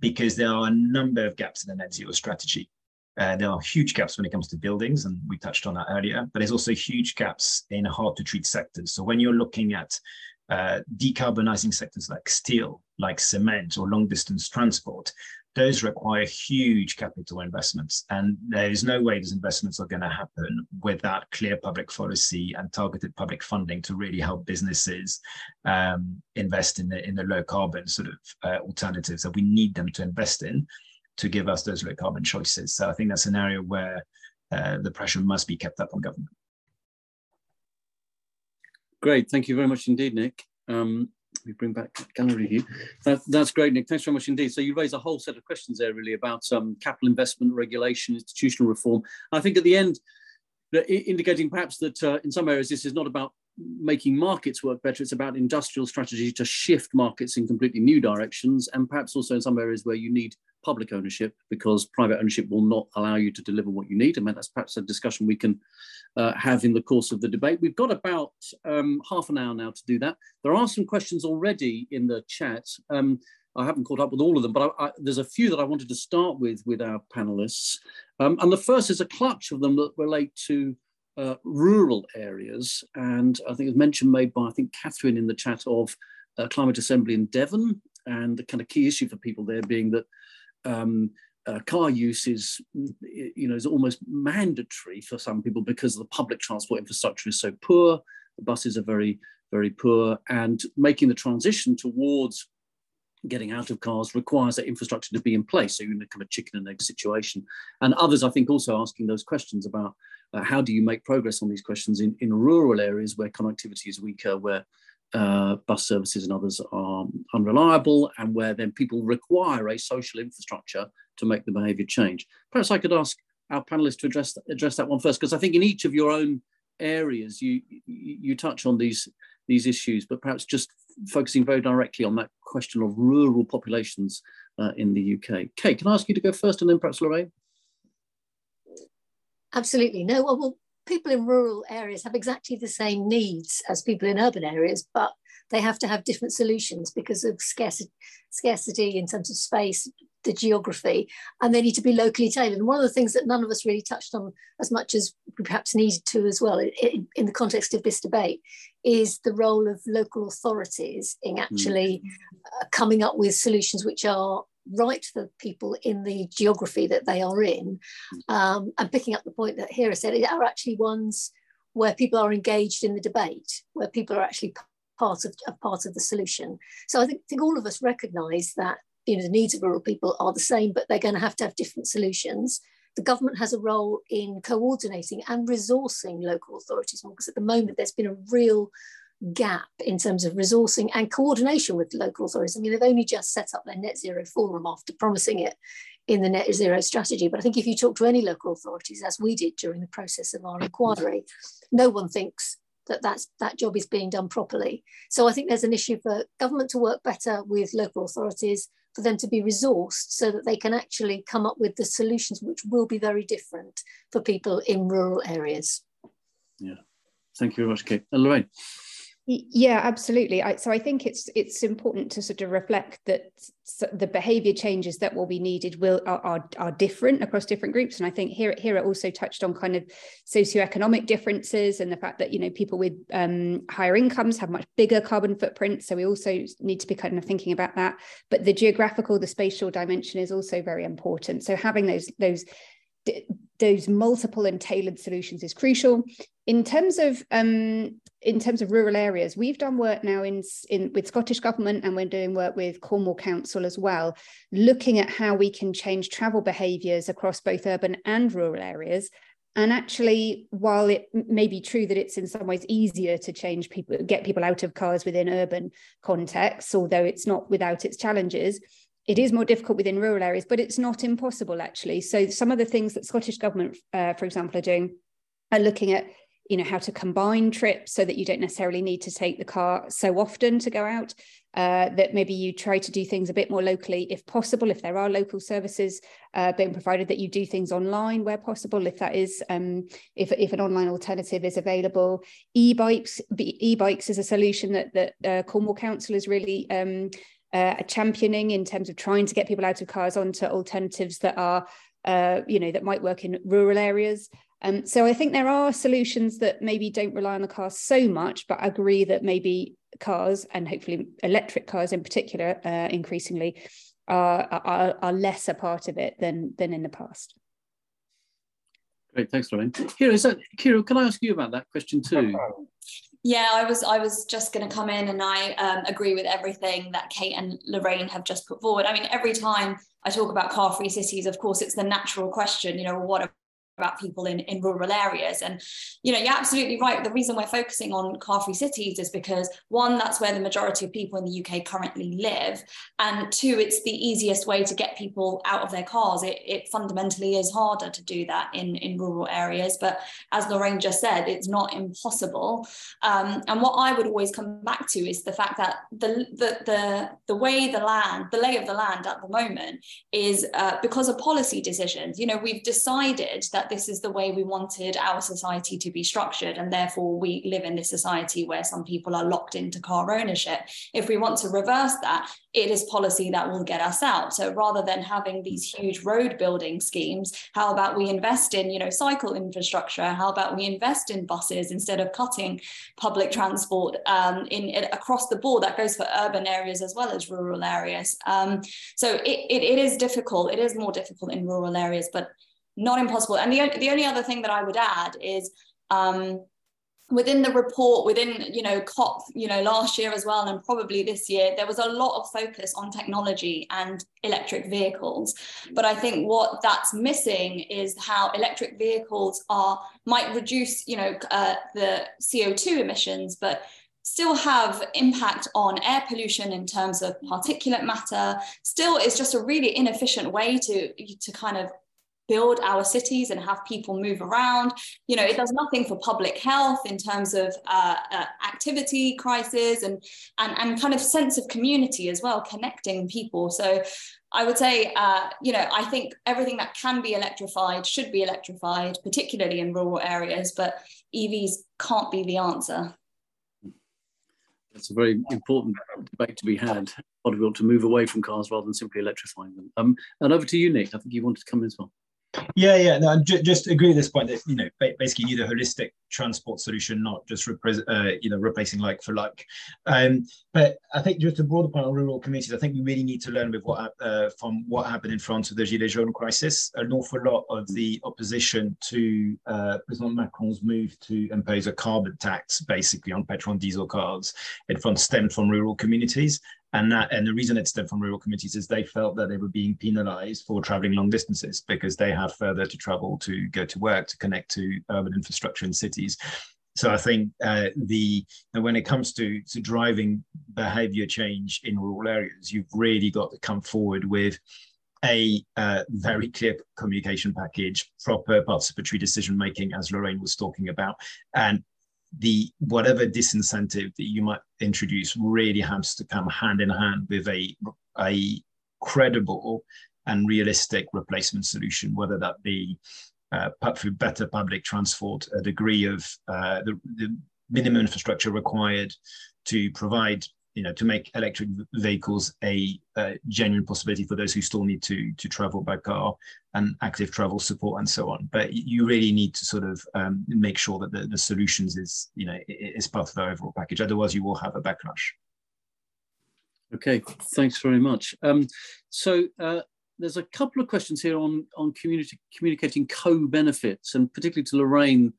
because there are a number of gaps in the net zero strategy. Uh, there are huge gaps when it comes to buildings, and we touched on that earlier, but there's also huge gaps in hard to treat sectors. So when you're looking at uh, decarbonizing sectors like steel, like cement, or long distance transport, those require huge capital investments. And there is no way those investments are going to happen without clear public policy and targeted public funding to really help businesses um, invest in the, in the low carbon sort of uh, alternatives that we need them to invest in to give us those low carbon choices. So I think that's an area where uh, the pressure must be kept up on government. Great, thank you very much indeed, Nick. Um, we bring back gallery view. That, that's great, Nick. Thanks very much indeed. So you raise a whole set of questions there, really, about um, capital investment regulation, institutional reform. I think at the end, indicating perhaps that uh, in some areas this is not about making markets work better. It's about industrial strategy to shift markets in completely new directions, and perhaps also in some areas where you need public ownership because private ownership will not allow you to deliver what you need. Mean, that's perhaps a discussion we can uh, have in the course of the debate. We've got about um, half an hour now to do that. There are some questions already in the chat. Um, I haven't caught up with all of them, but I, I, there's a few that I wanted to start with with our panelists. Um, and the first is a clutch of them that relate to uh, rural areas. And I think it was mention made by, I think, Catherine in the chat of uh, Climate Assembly in Devon. And the kind of key issue for people there being that um, uh, car use is, you know, is almost mandatory for some people because the public transport infrastructure is so poor. The buses are very, very poor, and making the transition towards getting out of cars requires that infrastructure to be in place. So you're in a kind of chicken and egg situation. And others, I think, also asking those questions about uh, how do you make progress on these questions in, in rural areas where connectivity is weaker, where uh, bus services and others are unreliable, and where then people require a social infrastructure to make the behaviour change. Perhaps I could ask our panelists to address address that one first, because I think in each of your own areas you you touch on these these issues, but perhaps just focusing very directly on that question of rural populations uh, in the UK. Kate, can I ask you to go first, and then perhaps Lorraine? Absolutely. No, well, people in rural areas have exactly the same needs as people in urban areas, but they have to have different solutions because of scarcity, scarcity in terms of space, the geography, and they need to be locally tailored. And one of the things that none of us really touched on as much as we perhaps needed to as well in, in the context of this debate is the role of local authorities in mm. actually mm. uh, coming up with solutions which are right for people in the geography that they are in. Um, and picking up the point that Hira said, are actually ones where people are engaged in the debate, where people are actually part of, a part of the solution. So I think, think all of us recognise that you know the needs of rural people are the same, but they're going to have to have different solutions. The government has a role in coordinating and resourcing local authorities more because at the moment there's been a real gap in terms of resourcing and coordination with local authorities. I mean, they've only just set up their net zero forum after promising it in the net zero strategy. But I think if you talk to any local authorities, as we did during the process of our mm-hmm. inquiry, no one thinks that that's, that job is being done properly. So I think there's an issue for government to work better with local authorities, for them to be resourced so that they can actually come up with the solutions which will be very different for people in rural areas. Yeah, thank you very much, Kate. And Lorraine. Yeah, absolutely. I, so I think it's it's important to sort of reflect that the behaviour changes that will be needed will are, are, are different across different groups, and I think here here it also touched on kind of socioeconomic differences and the fact that you know people with um, higher incomes have much bigger carbon footprints. So we also need to be kind of thinking about that. But the geographical, the spatial dimension is also very important. So having those those those multiple and tailored solutions is crucial. In terms of um, in terms of rural areas, we've done work now in, in with Scottish Government and we're doing work with Cornwall Council as well, looking at how we can change travel behaviours across both urban and rural areas. And actually, while it may be true that it's in some ways easier to change people, get people out of cars within urban contexts, although it's not without its challenges, it is more difficult within rural areas, but it's not impossible actually. So some of the things that Scottish Government, uh, for example, are doing are looking at you know how to combine trips so that you don't necessarily need to take the car so often to go out uh, that maybe you try to do things a bit more locally if possible if there are local services uh, being provided that you do things online where possible if that is um, if, if an online alternative is available. E-bikes e-bikes is a solution that that uh, Cornwall Council is really um, uh, championing in terms of trying to get people out of cars onto alternatives that are uh, you know that might work in rural areas um, so I think there are solutions that maybe don't rely on the car so much, but I agree that maybe cars and hopefully electric cars in particular, uh, increasingly, are, are, are less a part of it than than in the past. Great, thanks, Lorraine. Hira, is that, Hira, can I ask you about that question too? Yeah, I was I was just going to come in and I um, agree with everything that Kate and Lorraine have just put forward. I mean, every time I talk about car-free cities, of course, it's the natural question. You know, what about people in, in rural areas. And, you know, you're absolutely right. The reason we're focusing on car-free cities is because one, that's where the majority of people in the UK currently live. And two, it's the easiest way to get people out of their cars. It, it fundamentally is harder to do that in, in rural areas. But as Lorraine just said, it's not impossible. Um, and what I would always come back to is the fact that the, the, the, the way the land, the lay of the land at the moment is uh, because of policy decisions. You know, we've decided that this is the way we wanted our society to be structured. And therefore, we live in this society where some people are locked into car ownership. If we want to reverse that, it is policy that will get us out. So rather than having these huge road building schemes, how about we invest in, you know, cycle infrastructure? How about we invest in buses instead of cutting public transport um, in, in, across the board? That goes for urban areas as well as rural areas. Um, so it, it, it is difficult. It is more difficult in rural areas, but not impossible. And the, the only other thing that I would add is um, within the report, within, you know, COP, you know, last year as well, and probably this year, there was a lot of focus on technology and electric vehicles. But I think what that's missing is how electric vehicles are, might reduce, you know, uh, the CO2 emissions, but still have impact on air pollution in terms of particulate matter still is just a really inefficient way to to kind of build our cities and have people move around. You know, it does nothing for public health in terms of uh, uh, activity crisis and, and, and kind of sense of community as well, connecting people. So I would say, uh, you know, I think everything that can be electrified should be electrified, particularly in rural areas, but EVs can't be the answer. That's a very important debate to be had. Ought to be able to move away from cars rather than simply electrifying them. Um, and over to you, Nick. I think you wanted to come in as well. Yeah, yeah. No, just agree at this point that you know basically you need a holistic transport solution, not just repre- uh, you know replacing like for like. Um, but I think just a broader point on rural communities, I think we really need to learn with what uh, from what happened in France with the Gilets jaunes crisis. An awful lot of the opposition to uh, President Macron's move to impose a carbon tax, basically on petrol and diesel cars, in France stemmed from rural communities. And that, and the reason it stemmed from rural communities is they felt that they were being penalized for traveling long distances because they had further to travel to go to work, to connect to urban infrastructure in cities. So I think uh, the when it comes to to driving behavior change in rural areas, you've really got to come forward with a uh, very clear communication package, proper participatory decision making, as Lorraine was talking about, and the whatever disincentive that you might introduce really has to come hand in hand with a a credible and realistic replacement solution, whether that be uh, through better public transport, a degree of uh, the, the minimum infrastructure required to provide you know to make electric vehicles a, a, genuine possibility for those who still need to to travel by car and active travel support and so on. But you really need to sort of um, make sure that the, the solutions is you know is part of the overall package. Otherwise you will have a backlash. Okay thanks very much. Um, so uh, there's a couple of questions here on on community communicating co-benefits, and particularly to Lorraine,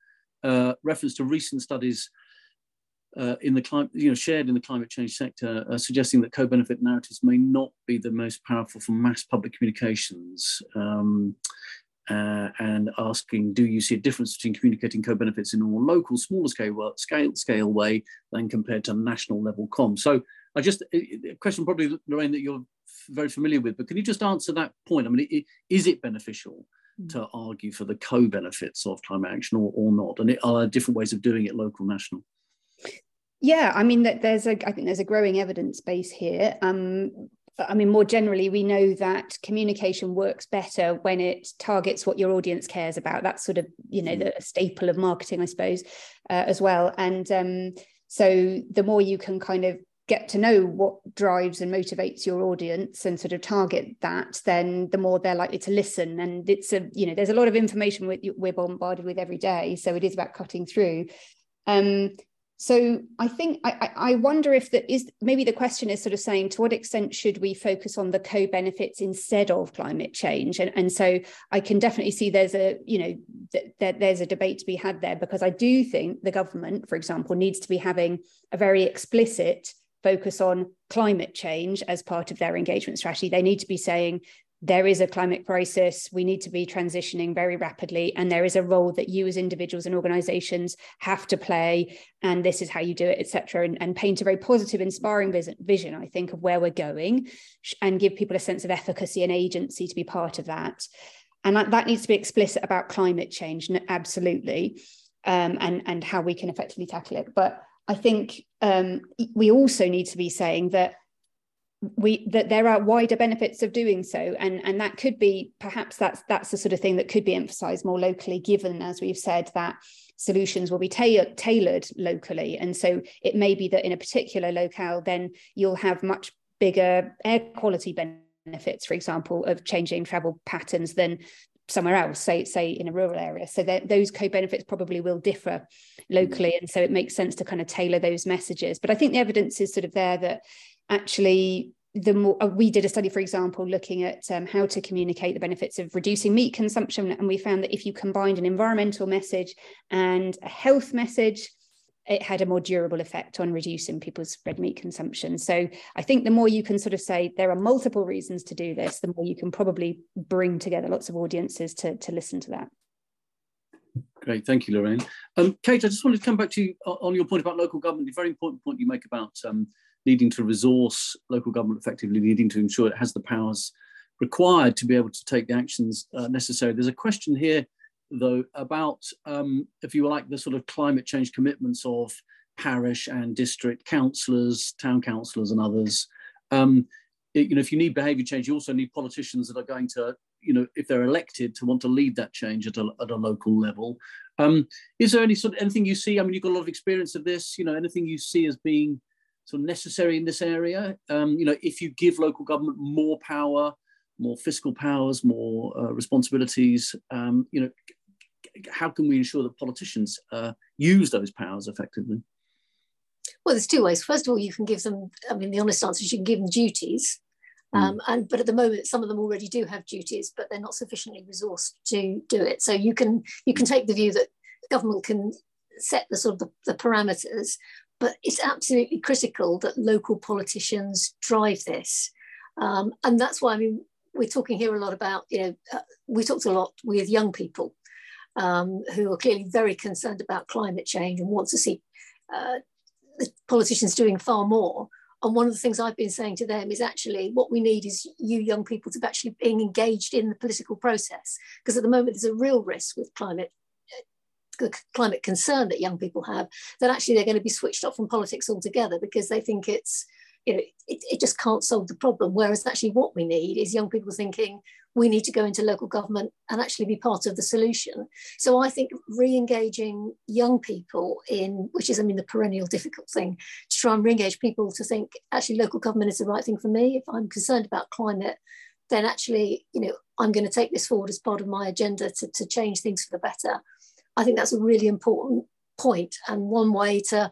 uh, reference to recent studies uh, in the climate, you know, shared in the climate change sector, uh, suggesting that co-benefit narratives may not be the most powerful for mass public communications. Um, uh, and asking, do you see a difference between communicating co-benefits in a more local, smaller scale, scale, scale way than compared to national level com? So I just, a question probably, Lorraine, that you're very familiar with, but can you just answer that point? I mean, is it beneficial mm. to argue for the co-benefits of climate action or, or not? And it, are there different ways of doing it, local, national? Yeah, I mean that there's a I think there's a growing evidence base here. Um, I mean, more generally, we know that communication works better when it targets what your audience cares about. That's sort of, you know, the staple of marketing, I suppose, uh, as well. And um, so the more you can kind of get to know what drives and motivates your audience and sort of target that then the more they're likely to listen and it's a you know there's a lot of information we're bombarded with every day so it is about cutting through um, so I think I, I wonder if that is maybe the question is sort of saying to what extent should we focus on the co-benefits instead of climate change? And, and so I can definitely see there's a you know th- th- there's a debate to be had there because I do think the government, for example, needs to be having a very explicit focus on climate change as part of their engagement strategy. They need to be saying there is a climate crisis. We need to be transitioning very rapidly. And there is a role that you as individuals and organizations have to play. And this is how you do it, etc. And, and paint a very positive, inspiring vision, I think, of where we're going and give people a sense of efficacy and agency to be part of that. And that, that needs to be explicit about climate change, absolutely, um, and, and how we can effectively tackle it. But I think um, we also need to be saying that we that there are wider benefits of doing so. And and that could be perhaps that's that's the sort of thing that could be emphasized more locally given as we've said that solutions will be ta- tailored locally. And so it may be that in a particular locale then you'll have much bigger air quality benefits for example of changing travel patterns than somewhere else say say in a rural area. So that those co-benefits probably will differ mm. locally. And so it makes sense to kind of tailor those messages. But i think the evidence is sort of there that actually the more uh, we did a study for example looking at um, how to communicate the benefits of reducing meat consumption and we found that if you combined an environmental message and a health message it had a more durable effect on reducing people's red meat consumption. So i think the more you can sort of say there are multiple reasons to do this the more you can probably bring together lots of audiences to, to listen to that. Great, thank you, Lorraine. Um, Kate, I just wanted to come back to you on your point about local government, the very important point you make about um, needing to resource local government effectively, needing to ensure it has the powers required to be able to take the actions uh, necessary. There's a question here, though, about, um, if you like, the sort of climate change commitments of parish and district councillors, town councillors, and others. Um, it, you know, if you need behaviour change, you also need politicians that are going to, you know, if they're elected, to want to lead that change at a, at a local level. Um, is there any sort of anything you see? I mean, you've got a lot of experience of this. You know, anything you see as being sort of necessary in this area. Um, you know, if you give local government more power, more fiscal powers, more uh, responsibilities, um, you know, how can we ensure that politicians uh, use those powers effectively? Well, there's two ways. First of all, you can give them. I mean, the honest answer is you can give them duties. Hmm. Um, and but at the moment, some of them already do have duties, but they're not sufficiently resourced to do it. So you can you can take the view that government can set the sort of the, the parameters, but it's absolutely critical that local politicians drive this. Um, and that's why I mean, we're talking here a lot about, you know, uh, we talked a lot with young people um, who are clearly very concerned about climate change and want to see uh, the politicians doing far more. And one of the things I've been saying to them is actually what we need is you young people to be actually being engaged in the political process. Because at the moment, there's a real risk with climate climate concern that young people have, that actually they're going to be switched off from politics altogether because they think it's, you know, it, it just can't solve the problem. Whereas actually what we need is young people thinking we need to go into local government and actually be part of the solution. So I think re-engaging young people in, which is I mean the perennial difficult thing, to try and re-engage people to think actually local government is the right thing for me. If I'm concerned about climate, then actually, you know, I'm going to take this forward as part of my agenda to, to change things for the better. I think that's a really important point and one way to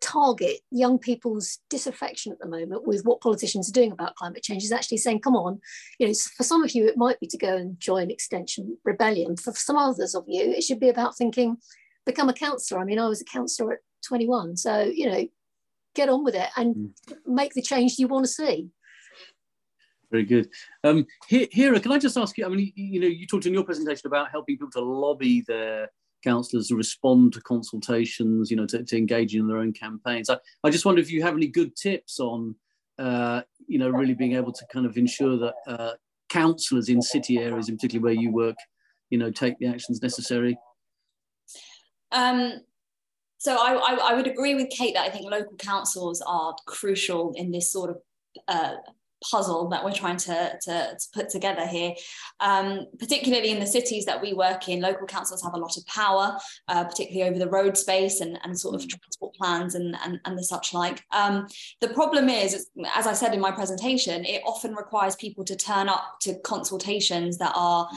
target young people's disaffection at the moment with what politicians are doing about climate change is actually saying, come on, you know, for some of you, it might be to go and join Extinction Rebellion. For some others of you, it should be about thinking, become a councillor. I mean, I was a councillor at 21. So, you know, get on with it and mm. make the change you want to see. Very good. Um, Hira, can I just ask you? I mean, you, know, you talked in your presentation about helping people to lobby their councillors to respond to consultations, you know, to, to engage in their own campaigns. I, I just wonder if you have any good tips on, uh, you know, really being able to kind of ensure that uh, councillors in city areas, in particular where you work, you know, take the actions necessary. Um, so I, I, I would agree with Kate that I think local councils are crucial in this sort of uh, puzzle that we're trying to, to, to put together here. Um, particularly in the cities that we work in, local councils have a lot of power, uh, particularly over the road space and, and sort of mm. transport plans and, and, and the such like. Um, the problem is, as I said in my presentation, it often requires people to turn up to consultations that are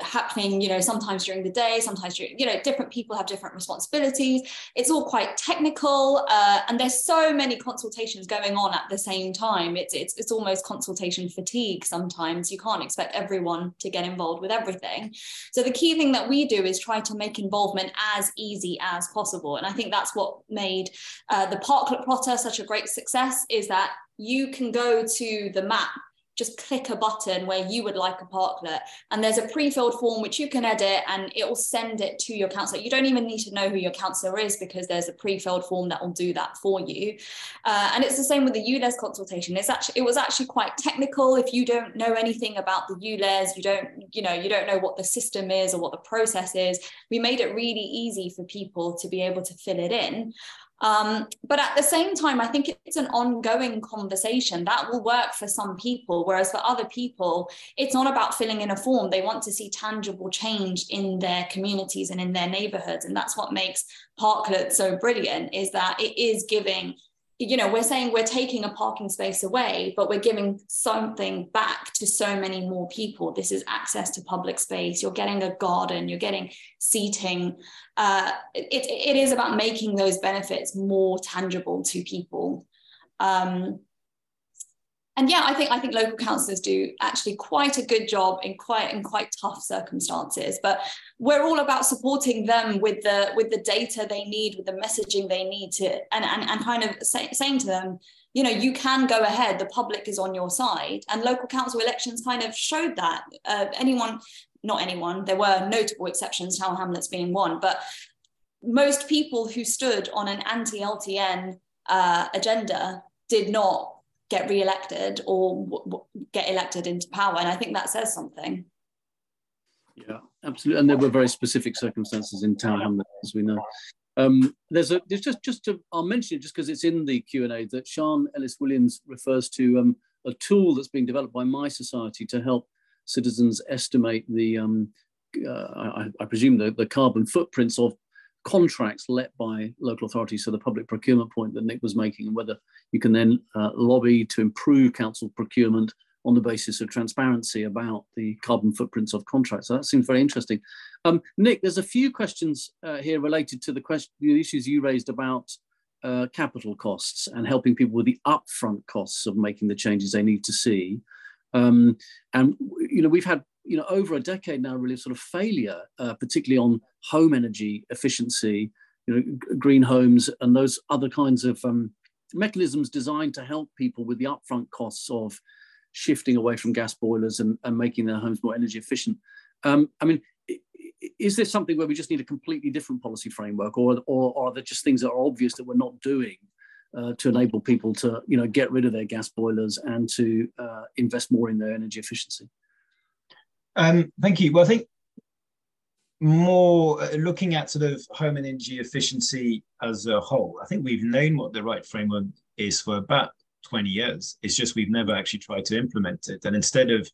happening you know sometimes during the day sometimes during, you know different people have different responsibilities. It's all quite technical uh, and there's so many consultations going on at the same time. It's, it's it's almost consultation fatigue sometimes. You can't expect everyone to get involved with everything. So the key thing that we do is try to make involvement as easy as possible. And i think that's what made uh, the parklet plotter such a great success is that you can go to the map just click a button where you would like a parklet and there's a pre-filled form which you can edit and it will send it to your councillor you don't even need to know who your councillor is because there's a pre-filled form that will do that for you. Uh, and it's the same with the ULEZ consultation. It's actually it was actually quite technical. If you don't know anything about the ULEZ you don't you know you don't know what the system is or what the process is we made it really easy for people to be able to fill it in um, but at the same time, I think it's an ongoing conversation that will work for some people, whereas for other people, it's not about filling in a form. They want to see tangible change in their communities and in their neighborhoods. And that's what makes Parklet so brilliant is that it is giving you know, we're saying we're taking a parking space away, but we're giving something back to so many more people. This is access to public space. You're getting a garden, you're getting seating. Uh, it, it is about making those benefits more tangible to people. Um, and yeah, I think I think local councillors do actually quite a good job in quite in quite tough circumstances. But we're all about supporting them with the with the data they need, with the messaging they need to, and and, and kind of say, saying to them, you know, you can go ahead. The public is on your side, and local council elections kind of showed that. Uh, anyone, not anyone, there were notable exceptions, Tower Hamlets being one, but most people who stood on an anti-LTN uh, agenda did not get re-elected or w- get elected into power. And i think that says something. Yeah absolutely. And there were very specific circumstances in tower hamlet as we know? Um, there's a there's just just to i'll mention it just because it's in the q&a that sean ellis williams refers to um, a tool that's being developed by mySociety to help citizens estimate the um, uh, I, I, presume the, the carbon footprints of contracts let by local authorities, so the public procurement point that Nick was making, and whether you can then uh, lobby to improve council procurement on the basis of transparency about the carbon footprints of contracts. So that seems very interesting. Um, Nick, there's a few questions uh, here related to the question, the issues you raised about uh, capital costs and helping people with the upfront costs of making the changes they need to see. Um, and you know, we've had you know over a decade now really sort of failure, uh, particularly on home energy efficiency, you know, green homes and those other kinds of um, mechanisms designed to help people with the upfront costs of shifting away from gas boilers and, and making their homes more energy efficient. Um, I mean, is this something where we just need a completely different policy framework, or, or, or are there just things that are obvious that we're not doing uh, to enable people to, you know, get rid of their gas boilers and to uh, invest more in their energy efficiency? Um, thank you. Well, I think more uh, looking at sort of home energy efficiency as a whole, I think we've known what the right framework is for about 20 years. It's just we've never actually tried to implement it. And instead of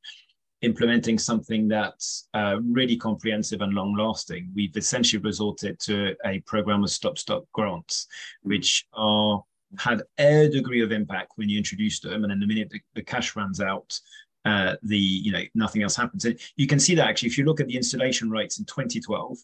implementing something that's uh, really comprehensive and long lasting, we've essentially resorted to a program of stop stop grants, which are had a degree of impact when you introduce them. And in the minute the, the cash runs out, uh, the you know nothing else happens. And you can see that actually if you look at the installation rates in 2012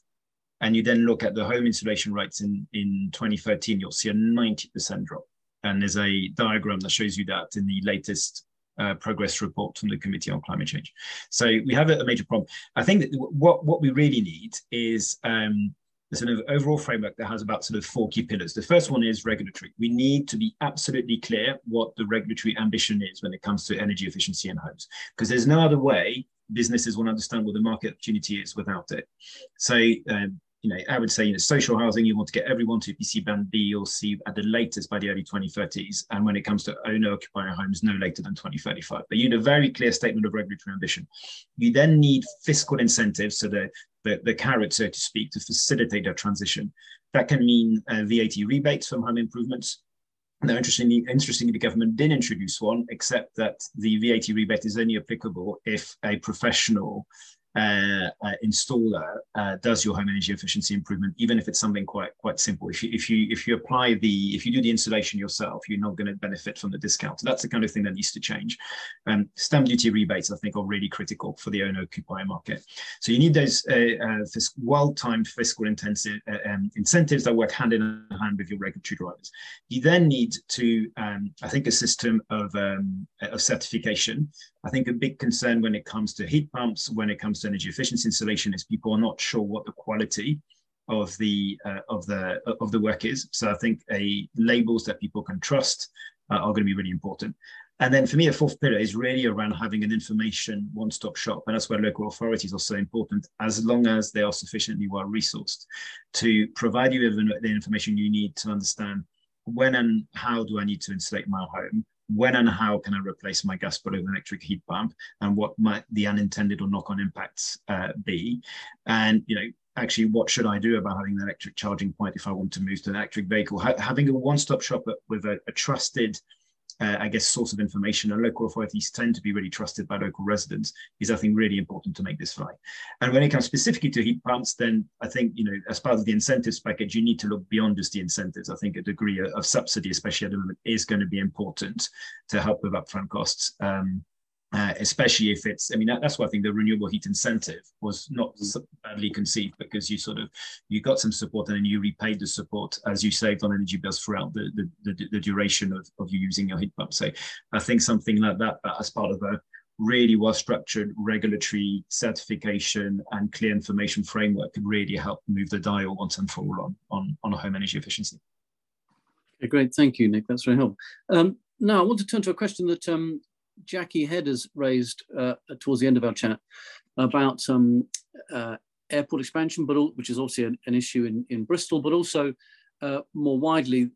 and you then look at the home insulation rates in, in 2013, you'll see a 90% drop. And there's a diagram that shows you that in the latest uh, progress report from the Committee on Climate Change. So we have a, a major problem. I think that what, what we really need is um, a sort of overall framework that has about sort of four key pillars. The first one is regulatory. We need to be absolutely clear what the regulatory ambition is when it comes to energy efficiency in homes, because there's no other way businesses will understand what the market opportunity is without it. So um, you know, I would say, you know, social housing, you want to get everyone to EPC band B or C at the latest by the early 2030s. And when it comes to owner occupier homes, no later than 2035. But you need a very clear statement of regulatory ambition. You then need fiscal incentives, so the, the, the carrot, so to speak, to facilitate that transition. That can mean uh, VAT rebates from home improvements. Now, interestingly, interestingly, the government did introduce one, except that the VAT rebate is only applicable if a professional uh, uh, installer uh, does your home energy efficiency improvement, even if it's something quite quite simple. If you if you if you apply the if you do the installation yourself, you're not going to benefit from the discount. So that's the kind of thing that needs to change. Um, stamp duty rebates, I think, are really critical for the owner occupier market. So you need those uh, uh, well-timed fiscal intensive um, incentives that work hand in hand with your regulatory drivers. You then need to, um, I think, a system of um, of certification I think a big concern when it comes to heat pumps, when it comes to energy efficiency installation, is people are not sure what the quality of the uh, of the of the work is. So I think a labels that people can trust uh, are going to be really important. And then for me, a fourth pillar is really around having an information one-stop shop, and that's where local authorities are so important. As long as they are sufficiently well resourced to provide you with the information you need to understand when and how do I need to insulate my home when and how can I replace my gas boiler with an electric heat pump, and what might the unintended or knock-on impacts uh, be, and you know actually what should I do about having an electric charging point if I want to move to an electric vehicle? Ha having a one-stop shop with a, a trusted uh, I guess, source of information, and local authorities tend to be really trusted by local residents, is I think really important to make this fly. And when it comes specifically to heat pumps, then I think, you know, as part of the incentives package, you need to look beyond just the incentives. I think a degree of subsidy, especially at the moment, is going to be important to help with upfront costs. Um, uh, especially if it's, I mean, that, that's why I think the renewable heat incentive was not mm. badly conceived because you sort of, you got some support and then you repaid the support as you saved on energy bills throughout the, the, the, the duration of, of you using your heat pump. So I think something like that, that as part of a really well structured regulatory certification and clear information framework could really help move the dial once and for all on, on, on home energy efficiency. Okay, great. Thank you, Nick. That's very helpful. Um, now, I want to turn to a question that um, Jackie Head has raised uh, towards the end of our chat about um, uh, airport expansion, but all, which is obviously an, an, issue in, in Bristol, but also uh, more widely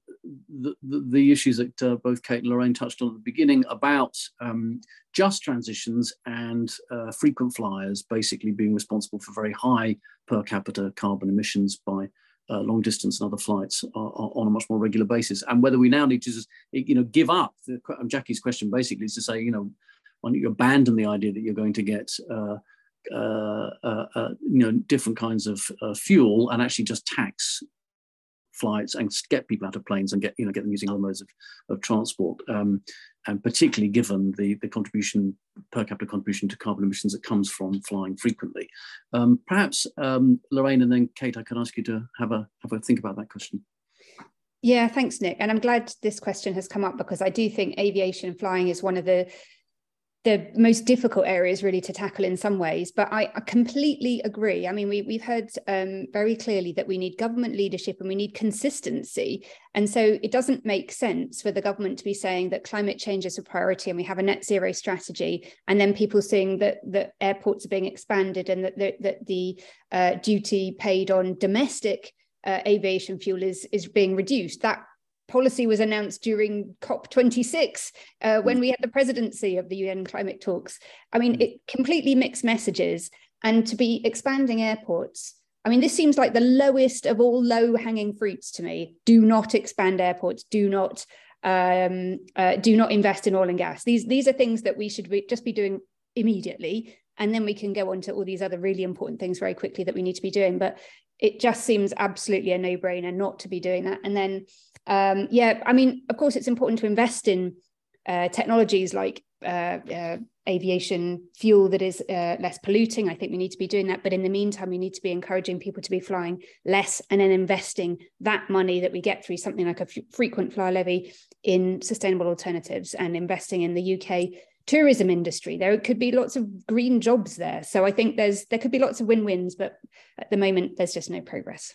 the, the, the issues that uh, both Kate and Lorraine touched on at the beginning about um, just transitions and uh, frequent flyers basically being responsible for very high per capita carbon emissions by uh, long distance and other flights are, are on a much more regular basis. And whether we now need to just, you know, give up. The, Jackie's question basically is to say, you know, why don't you abandon the idea that you're going to get, uh, uh, uh, uh you know, different kinds of uh, fuel and actually just tax flights and get people out of planes and get you know get them using other modes of, of transport um, and particularly given the the contribution per capita contribution to carbon emissions that comes from flying frequently. Um, perhaps um, lorraine and then kate i can ask you to have a have a think about that question. Yeah thanks nick and i'm glad this question has come up because i do think aviation flying is one of the the most difficult areas really to tackle in some ways but i, I completely agree. I mean we, we've heard um, very clearly that we need government leadership and we need consistency. And so it doesn't make sense for the government to be saying that climate change is a priority and we have a net zero strategy and then people saying that that airports are being expanded and that, that, that the uh, duty paid on domestic uh, aviation fuel is is being reduced. That policy was announced during COP26 uh, when we had the presidency of the UN climate talks. I mean, mm. it completely mixed messages. And to be expanding airports, I mean, this seems like the lowest of all low hanging fruits to me. Do not expand airports. Do not um, uh, do not invest in oil and gas. These these are things that we should be, just be doing immediately, and then we can go on to all these other really important things very quickly that we need to be doing. But it just seems absolutely a no brainer not to be doing that. And then um, yeah, I mean, of course, it's important to invest in uh, technologies like uh, uh, aviation fuel that is uh, less polluting. I think we need to be doing that. But in the meantime, we need to be encouraging people to be flying less and then investing that money that we get through something like a f- frequent flyer levy in sustainable alternatives and investing in the UK tourism industry. There could be lots of green jobs there. So I think there's there could be lots of win-wins, but at the moment there's just no progress.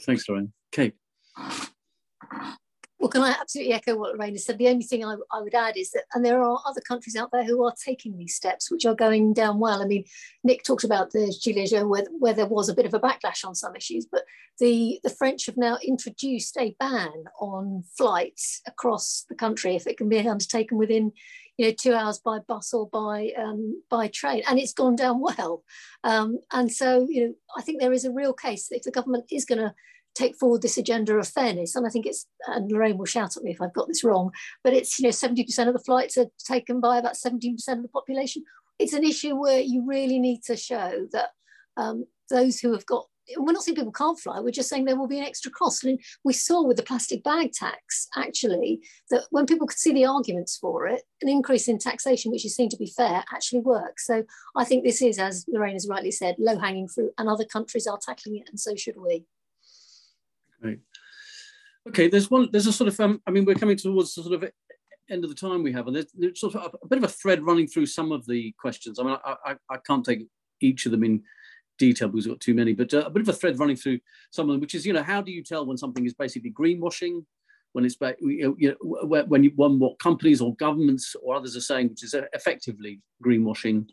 Thanks, Lorraine. Kate. Well, can I absolutely echo what Lorraine said? The only thing I, I, would add is that, and there are other countries out there who are taking these steps, which are going down well. I mean, Nick talked about the Gilets jaunes, where, where there was a bit of a backlash on some issues, but the, the French have now introduced a ban on flights across the country if it can be undertaken within, you know, two hours by bus or by um, by train, and it's gone down well. Um, and so, you know, I think there is a real case that if the government is going to take forward this agenda of fairness. And I think it's, and Lorraine will shout at me if I've got this wrong, but it's, you know, 70% of the flights are taken by about 17% of the population. It's an issue where you really need to show that um, those who have got, we're not saying people can't fly, we're just saying there will be an extra cost. And we saw with the plastic bag tax, actually, that when people could see the arguments for it, an increase in taxation, which is seen to be fair, actually works. So I think this is, as Lorraine has rightly said, low hanging fruit, and other countries are tackling it, and so should we. Right. Okay, there's one. There's a sort of. Um, I mean, we're coming towards the sort of end of the time we have, and there's, there's sort of a, a, bit of a thread running through some of the questions. I mean, I, I, I can't take each of them in detail because we've got too many, but uh, a bit of a thread running through some of them, which is, you know, how do you tell when something is basically greenwashing, when it's you know, when you when what companies or governments or others are saying, which is effectively greenwashing,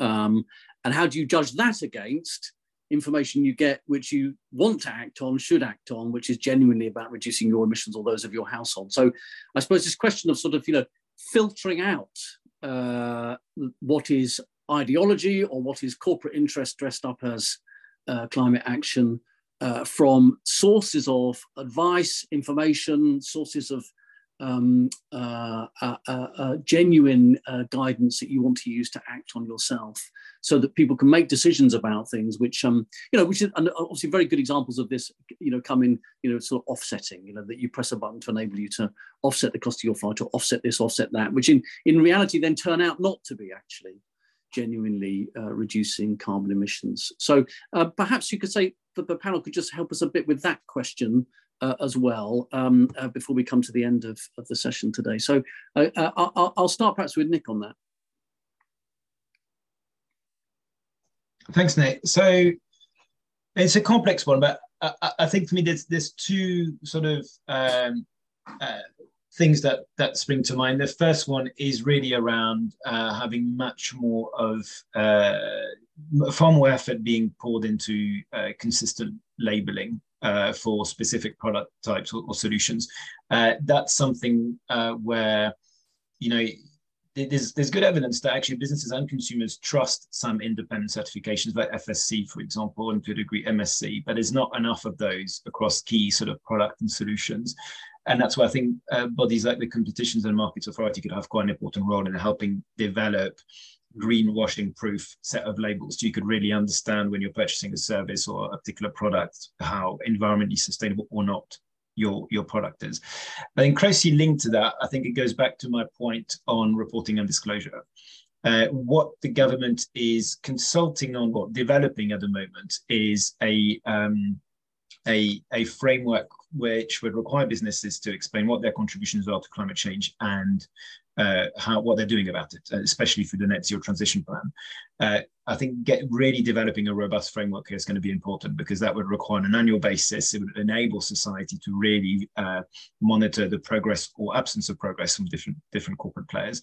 um, and how do you judge that against information you get which you want to act on should act on which is genuinely about reducing your emissions or those of your household. So i suppose this question of sort of you know filtering out uh, what is ideology or what is corporate interest dressed up as uh, climate action uh, from sources of advice information sources of um, uh, uh, uh, uh genuine guidance that you want to use to act on yourself so that people can make decisions about things which um you know which is and obviously very good examples of this you know come in you know sort of offsetting you know that you press a button to enable you to offset the cost of your flight or offset this offset that which in in reality then turn out not to be actually genuinely reducing carbon emissions. So perhaps you could say that the panel could just help us a bit with that question uh, as well um, uh, before we come to the end of, of the session today. So uh, uh I'll, start perhaps with Nick on that. Thanks, Nick. So it's a complex one, but I, I think for me, there's there's two sort of um, uh, things that that spring to mind. The first one is really around uh, having much more of far more effort being poured into consistent labeling. Uh, for specific product types or, or solutions, uh, that's something where you know there's there's good evidence that actually businesses and consumers trust some independent certifications like FSC, for example, and to a degree MSC, but there's not enough of those across key sort of product and solutions. And that's why I think uh, bodies like the Competitions and Markets Authority could have quite an important role in helping develop greenwashing proof set of labels so you could really understand when you're purchasing a service or a particular product how environmentally sustainable or not your your product is. I think closely linked to that, I think it goes back to my point on reporting and disclosure. Uh, what the government is consulting on, what developing at the moment, is a um, a, a framework which would require businesses to explain what their contributions are to climate change and uh, how what they're doing about it, especially through the net zero transition plan. Uh, I think get really developing a robust framework here is going to be important because that would require on an annual basis. It would enable society to really uh, monitor the progress or absence of progress from different different corporate players.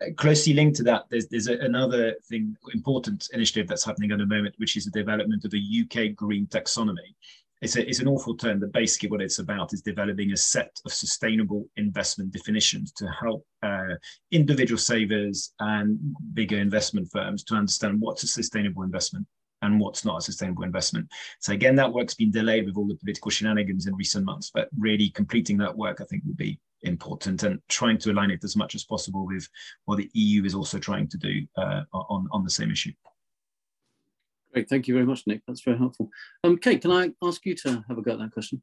Uh, closely linked to that, there's there's a, another thing important initiative that's happening at the moment, which is the development of a UK green taxonomy it's, a, it's an awful term, but basically what it's about is developing a set of sustainable investment definitions to help uh, individual savers and bigger investment firms to understand what's a sustainable investment and what's not a sustainable investment. So again, that work's been delayed with all the political shenanigans in recent months, but really completing that work, I think, will be important and trying to align it as much as possible with what the EU is also trying to do uh, on, on the same issue. Great, thank you very much, Nick. That's very helpful. Um, Kate, can I ask you to have a go at that question?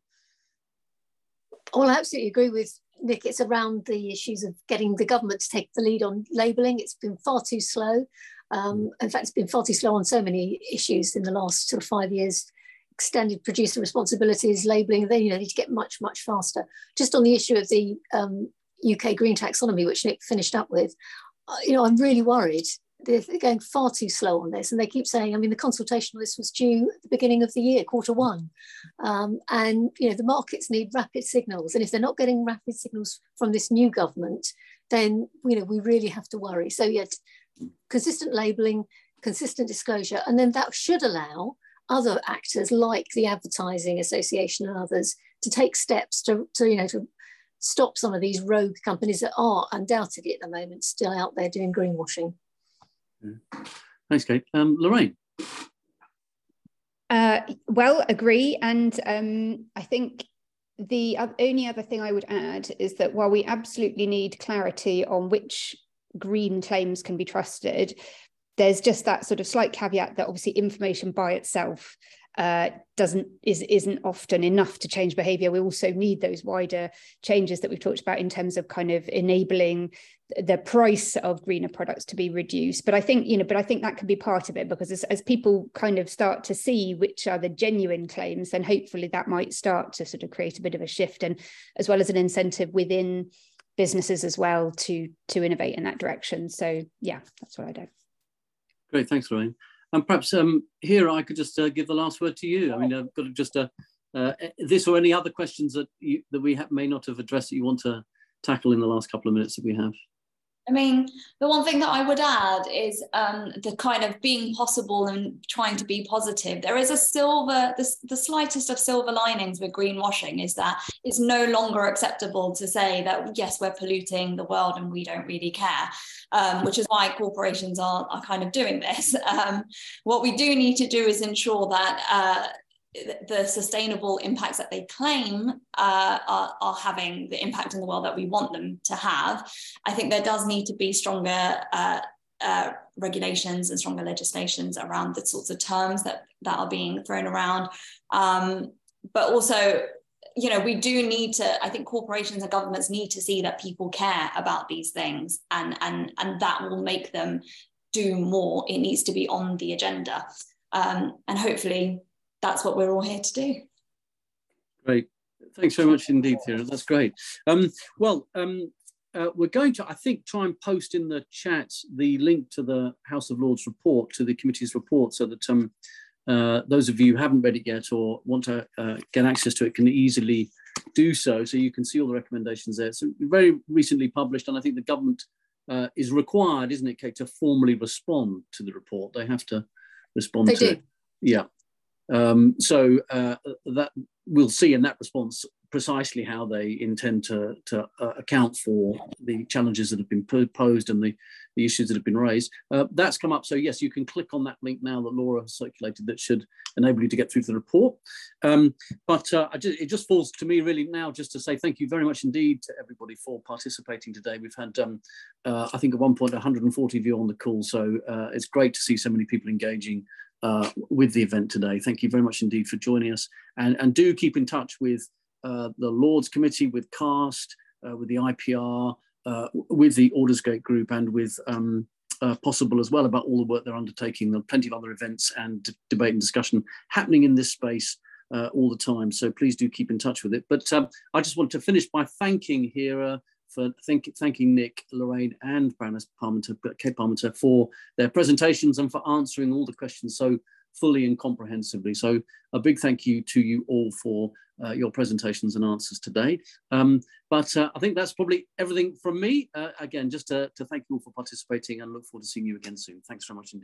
Well, I absolutely agree with Nick, it's around the issues of getting the government to take the lead on labelling. It's been far too slow. Um, in fact, it's been far too slow on so many issues in the last sort of five years. Extended producer responsibilities, labelling, they you know, need to get much, much faster. Just on the issue of the um, UK green taxonomy, which Nick finished up with, uh, you know, I'm really worried they're going far too slow on this. And they keep saying, I mean, the consultation on this was due at the beginning of the year, quarter one. Um, and, you know, the markets need rapid signals. And if they're not getting rapid signals from this new government, then, you know, we really have to worry. So, yet consistent labelling, consistent disclosure, and then that should allow other actors like the Advertising Association and others to take steps to, to you know, to stop some of these rogue companies that are undoubtedly at the moment still out there doing greenwashing. Thanks, Kate. Um, Lorraine. Uh, well, agree. And um, I think the only other thing I would add is that while we absolutely need clarity on which green claims can be trusted, there's just that sort of slight caveat that obviously information by itself uh, doesn't is isn't often enough to change behavior. We also need those wider changes that we've talked about in terms of kind of enabling the price of greener products to be reduced. But i think you know but i think that can be part of it because as, as people kind of start to see which are the genuine claims then hopefully that might start to sort of create a bit of a shift and as well as an incentive within businesses as well to to innovate in that direction. So yeah that's what i do. Great. Thanks lorraine and perhaps um, Hira I could just uh, give the last word to you. I mean, I've got just uh, uh, this or any other questions that you, that we may not have addressed that you want to tackle in the last couple of minutes that we have. I mean, the one thing that I would add is um, the kind of being possible and trying to be positive. There is a silver, the, the slightest of silver linings with greenwashing is that it's no longer acceptable to say that, yes, we're polluting the world and we don't really care, um, which is why corporations are, are kind of doing this. Um, what we do need to do is ensure that uh, the sustainable impacts that they claim uh, are, are, having the impact in the world that we want them to have, I think there does need to be stronger uh, uh, regulations and stronger legislations around the sorts of terms that, that are being thrown around. Um, but also, you know, we do need to, I think corporations and governments need to see that people care about these things and, and, and that will make them do more. It needs to be on the agenda. Um, and hopefully that's what we're all here to do. Great. Thanks very much indeed, Hira. That's great. Um, well, um, uh, we're going to, I think, try and post in the chat the link to the House of Lords report, to the committee's report, so that um, uh, those of you who haven't read it yet or want to uh, get access to it can easily do so. So you can see all the recommendations there. It's very recently published, and I think the government uh, is required, isn't it, Kate, to formally respond to the report. They have to respond they to do. it. Yeah. Um, so uh, that we'll see in that response precisely how they intend to, to uh, account for the challenges that have been posed and the, the issues that have been raised. Uh, that's come up. So yes, you can click on that link now that Laura has circulated that should enable you to get through to the report. Um, but uh, just, it just falls to me really now just to say thank you very much indeed to everybody for participating today. We've had, um, uh, I think at one point, 140 of you on the call. So uh, it's great to see so many people engaging uh, with the event today. Thank you very much indeed for joining us. And, and do keep in touch with uh, the Lords Committee, with CAST, uh, with the IPR, uh, with the Aldersgate Group, and with um, uh, Possible as well about all the work they're undertaking. There are plenty of other events and debate and discussion happening in this space uh, all the time. So please do keep in touch with it. But um, I just want to finish by thanking Hira for thank, thanking Nick, Lorraine, and Baroness Parminter, Kate Parminter for their presentations and for answering all the questions so fully and comprehensively. So a big thank you to you all for uh, your presentations and answers today. Um, but uh, I think that's probably everything from me. Uh, again, just to, to thank you all for participating and look forward to seeing you again soon. Thanks very much indeed.